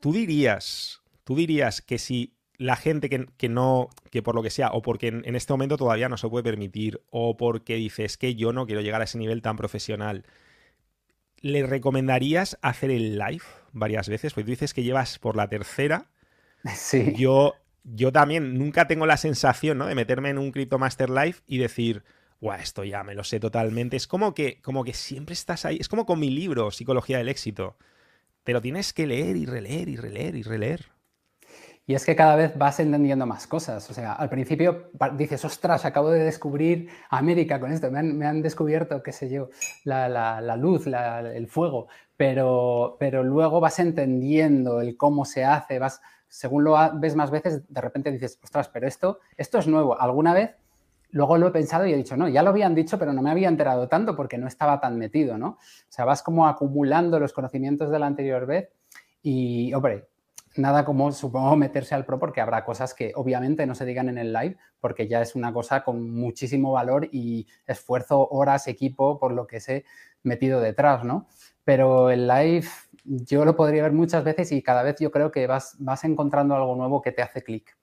tú dirías, tú dirías que si la gente que, no, que por lo que sea, o porque en, este momento todavía no se puede permitir, o porque dices que yo no quiero llegar a ese nivel tan profesional, ¿le recomendarías hacer el live varias veces? Pues tú dices que llevas por la tercera. Sí. Yo, yo también nunca tengo la sensación, ¿no? De meterme en un Crypto Master Live y decir, Guau, esto ya me lo sé totalmente. Es como que, como que siempre estás ahí. Es como con mi libro, Psicología del Éxito. Te lo tienes que leer y releer y releer y releer. Y es que cada vez vas entendiendo más cosas. O sea, al principio dices, ostras, acabo de descubrir América con esto. Me han, descubierto, qué sé yo, la, luz, el fuego. Pero, pero luego vas entendiendo el cómo se hace. Vas, según lo ves más veces, de repente dices, ostras, pero esto, esto es nuevo. ¿Alguna vez luego lo he pensado y he dicho, no, ya lo habían dicho, pero no me había enterado tanto porque no estaba tan metido, ¿no? O sea, vas como acumulando los conocimientos de la anterior vez y, hombre, nada como, supongo, meterse al pro porque habrá cosas que obviamente no se digan en el live porque ya es una cosa con muchísimo valor y esfuerzo, horas, equipo, por lo que sé metido detrás, ¿no? Pero el live yo lo podría ver muchas veces y cada vez yo creo que vas, vas encontrando algo nuevo que te hace clic.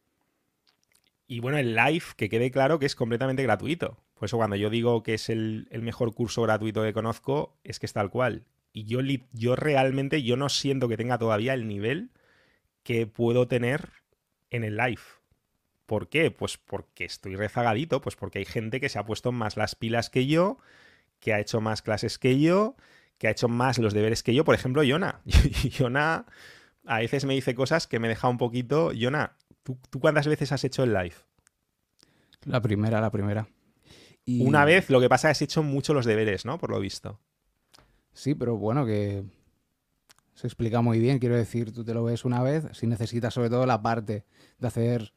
Y bueno, el live, que quede claro que es completamente gratuito. Por eso cuando yo digo que es el, mejor curso gratuito que conozco, es que es tal cual. Y yo, yo realmente yo no siento que tenga todavía el nivel que puedo tener en el live. ¿Por qué? Pues porque estoy rezagadito, pues porque hay gente que se ha puesto más las pilas que yo, que ha hecho más clases que yo, que ha hecho más los deberes que yo. Por ejemplo, Yona. Yona a veces me dice cosas que me deja un poquito. Yona, ¿Tú, cuántas veces has hecho el live? La primera, la primera. Una vez, lo que pasa es que has hecho mucho los deberes, ¿no? Por lo visto. Sí, pero bueno, que se explica muy bien. Quiero decir, tú te lo ves una vez, si necesitas sobre todo la parte de hacer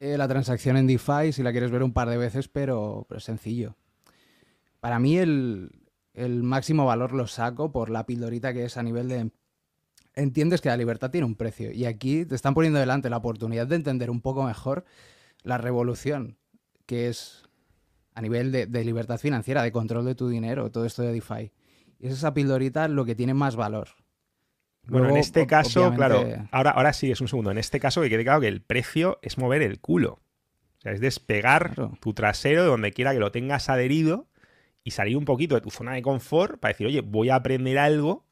eh, la transacción en DeFi, si la quieres ver un par de veces, pero, pero es sencillo. Para mí el, el máximo valor lo saco por la pildorita que es a nivel de entiendes que la libertad tiene un precio. Y aquí te están poniendo delante la oportunidad de entender un poco mejor la revolución que es a nivel de, libertad financiera, de control de tu dinero, todo esto de DeFi. Y es esa pildorita lo que tiene más valor. bueno, en este caso, claro, ahora, ahora sí, es un segundo. En este caso, que quede claro que el precio es mover el culo. O sea, es despegar tu trasero de donde quiera que lo tengas adherido y salir un poquito de tu zona de confort para decir, oye, voy a aprender algo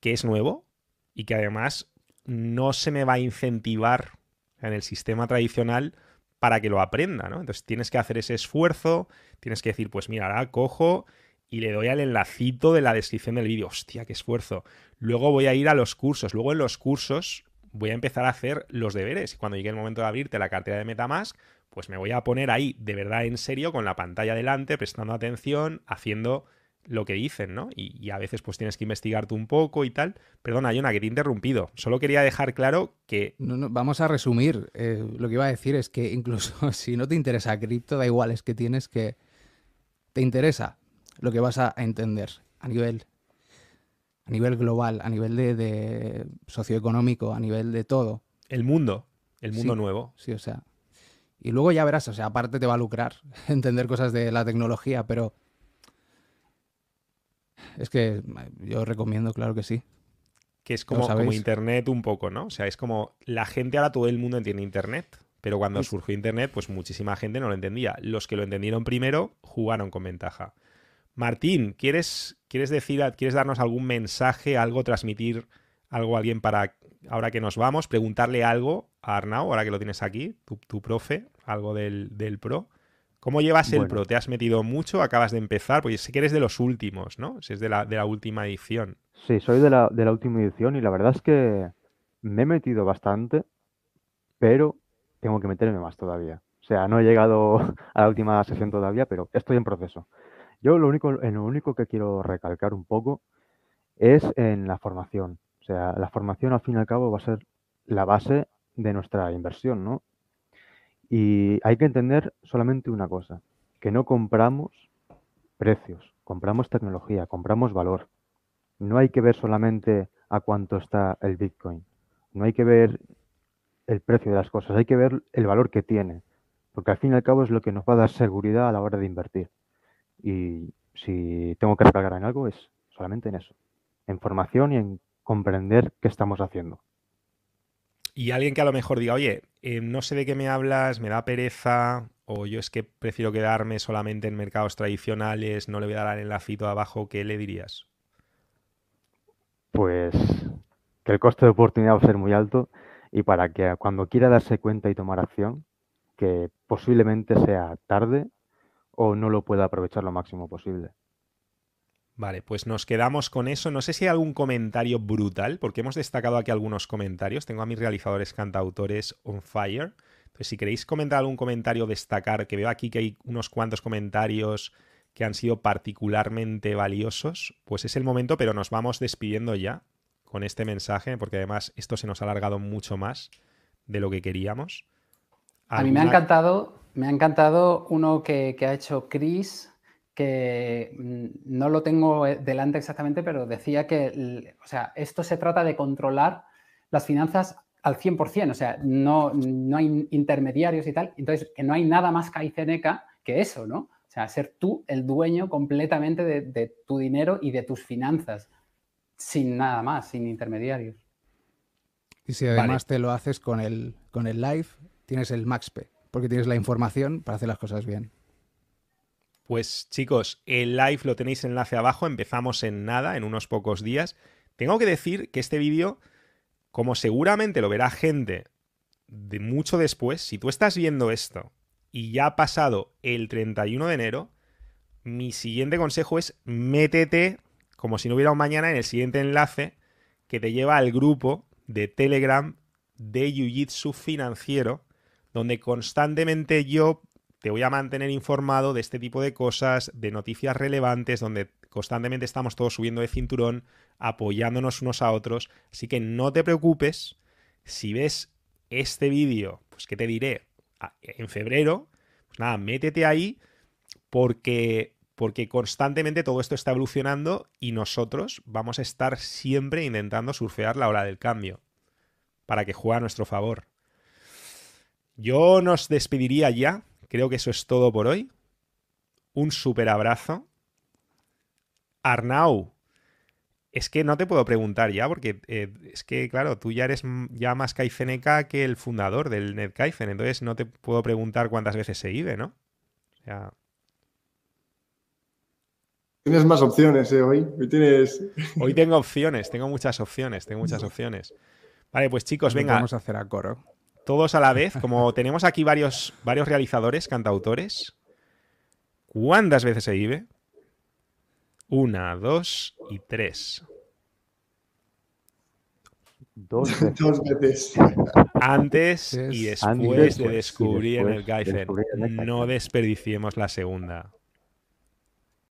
que es nuevo, y que además no se me va a incentivar en el sistema tradicional para que lo aprenda, ¿no? Entonces tienes que hacer ese esfuerzo, tienes que decir, pues mira, ahora cojo y le doy al enlacito de la descripción del vídeo. Hostia, qué esfuerzo. Luego voy a ir a los cursos. Luego en los cursos voy a empezar a hacer los deberes. Y cuando llegue el momento de abrirte la cartera de Metamask, pues me voy a poner ahí de verdad en serio con la pantalla delante, prestando atención, haciendo lo que dicen, ¿no? Y, a veces pues tienes que investigarte un poco y tal. Perdona, Yona, que te he interrumpido. Solo quería dejar claro que... No, vamos a resumir. Eh, lo que iba a decir es que incluso si no te interesa cripto, da igual, es que tienes que... Te interesa lo que vas a entender a nivel, a nivel global, a nivel de, socioeconómico, a nivel de todo. El mundo, el mundo nuevo. Sí, o sea. Y luego ya verás, o sea, aparte te va a lucrar entender cosas de la tecnología, pero es que yo recomiendo, claro que sí. Que es como, como Internet un poco, ¿no? O sea, es como la gente ahora todo el mundo entiende Internet. Pero cuando surgió Internet, pues muchísima gente no lo entendía. Los que lo entendieron primero jugaron con ventaja. Martín, ¿quieres, quieres decir, quieres darnos algún mensaje, algo, transmitir algo a alguien para ahora que nos vamos, preguntarle algo a Arnau, ahora que lo tienes aquí, tu, profe, algo del, pro. ¿Cómo llevas el pro? ¿Te has metido mucho? ¿Acabas de empezar? Porque sé que eres de los últimos, ¿no? Si es de la, de la última edición. Sí, soy de la, de la última edición y la verdad es que me he metido bastante, pero tengo que meterme más todavía. O sea, no he llegado a la última sesión todavía, pero estoy en proceso. Yo lo único, en lo único que quiero recalcar un poco es en la formación. O sea, la formación al fin y al cabo va a ser la base de nuestra inversión, ¿no? Y hay que entender solamente una cosa, que no compramos precios, compramos tecnología, compramos valor. No hay que ver solamente a cuánto está el Bitcoin, no hay que ver el precio de las cosas, hay que ver el valor que tiene, porque al fin y al cabo es lo que nos va a dar seguridad a la hora de invertir. Y si tengo que recargar en algo es solamente en eso, en formación y en comprender qué estamos haciendo. Y alguien que a lo mejor diga, oye, eh, no sé de qué me hablas, me da pereza, o yo es que prefiero quedarme solamente en mercados tradicionales, no le voy a dar el lafito abajo, ¿qué le dirías? Pues que el coste de oportunidad va a ser muy alto y para que cuando quiera darse cuenta y tomar acción, que posiblemente sea tarde o no lo pueda aprovechar lo máximo posible. Vale, pues nos quedamos con eso. No sé si hay algún comentario brutal, porque hemos destacado aquí algunos comentarios. Tengo a mis realizadores cantautores on fire. Entonces, si queréis comentar algún comentario, destacar, que veo aquí que hay unos cuantos comentarios que han sido particularmente valiosos, pues es el momento, pero nos vamos despidiendo ya con este mensaje, porque además esto se nos ha alargado mucho más de lo que queríamos. A mí me ha encantado, me ha encantado uno que, que ha hecho Chris que mm, no lo tengo eh, delante exactamente, pero decía que, o sea, esto se trata de controlar las finanzas al 100%, o sea, no, no hay intermediarios y tal, entonces que no hay nada más caiceneca que eso, ¿no? O sea, ser tú el dueño completamente de, tu dinero y de tus finanzas, sin nada más, sin intermediarios. Y si además te lo haces con el, con el live, tienes el MaxP, porque tienes la información para hacer las cosas bien. Pues chicos, el live lo tenéis enlace abajo, empezamos en nada, en unos pocos días. Tengo que decir que este vídeo, como seguramente lo verá gente de mucho después, si tú estás viendo esto y ya ha pasado el 31 de enero, mi siguiente consejo es métete, como si no hubiera un mañana, en el siguiente enlace que te lleva al grupo de Telegram de Jiu-Jitsu financiero, donde constantemente yo te voy a mantener informado de este tipo de cosas, de noticias relevantes, donde constantemente estamos todos subiendo de cinturón, apoyándonos unos a otros. Así que no te preocupes si ves este vídeo, pues que te diré en febrero, pues nada, métete ahí porque porque constantemente todo esto está evolucionando y nosotros vamos a estar siempre intentando surfear la hora del cambio para que juegue a nuestro favor. Yo nos despediría ya, Creo que eso es todo por hoy. Un súper abrazo. Arnau, es que no te puedo preguntar ya, porque eh, es que, claro, tú ya eres ya más Kaizeneca que el fundador del NetKaizen, entonces no te puedo preguntar cuántas veces se vive, ¿no? Tienes más opciones, ¿eh? Hoy, hoy tienes... Hoy tengo opciones, tengo muchas opciones, tengo muchas opciones. Vale, pues chicos, venga. Vamos a hacer a coro todos a la vez, como tenemos aquí varios, varios realizadores, cantautores. ¿Cuántas veces se vive? Una, dos y tres. Dos veces. Antes y después de descubrir en el Gaifen. No desperdiciemos la segunda.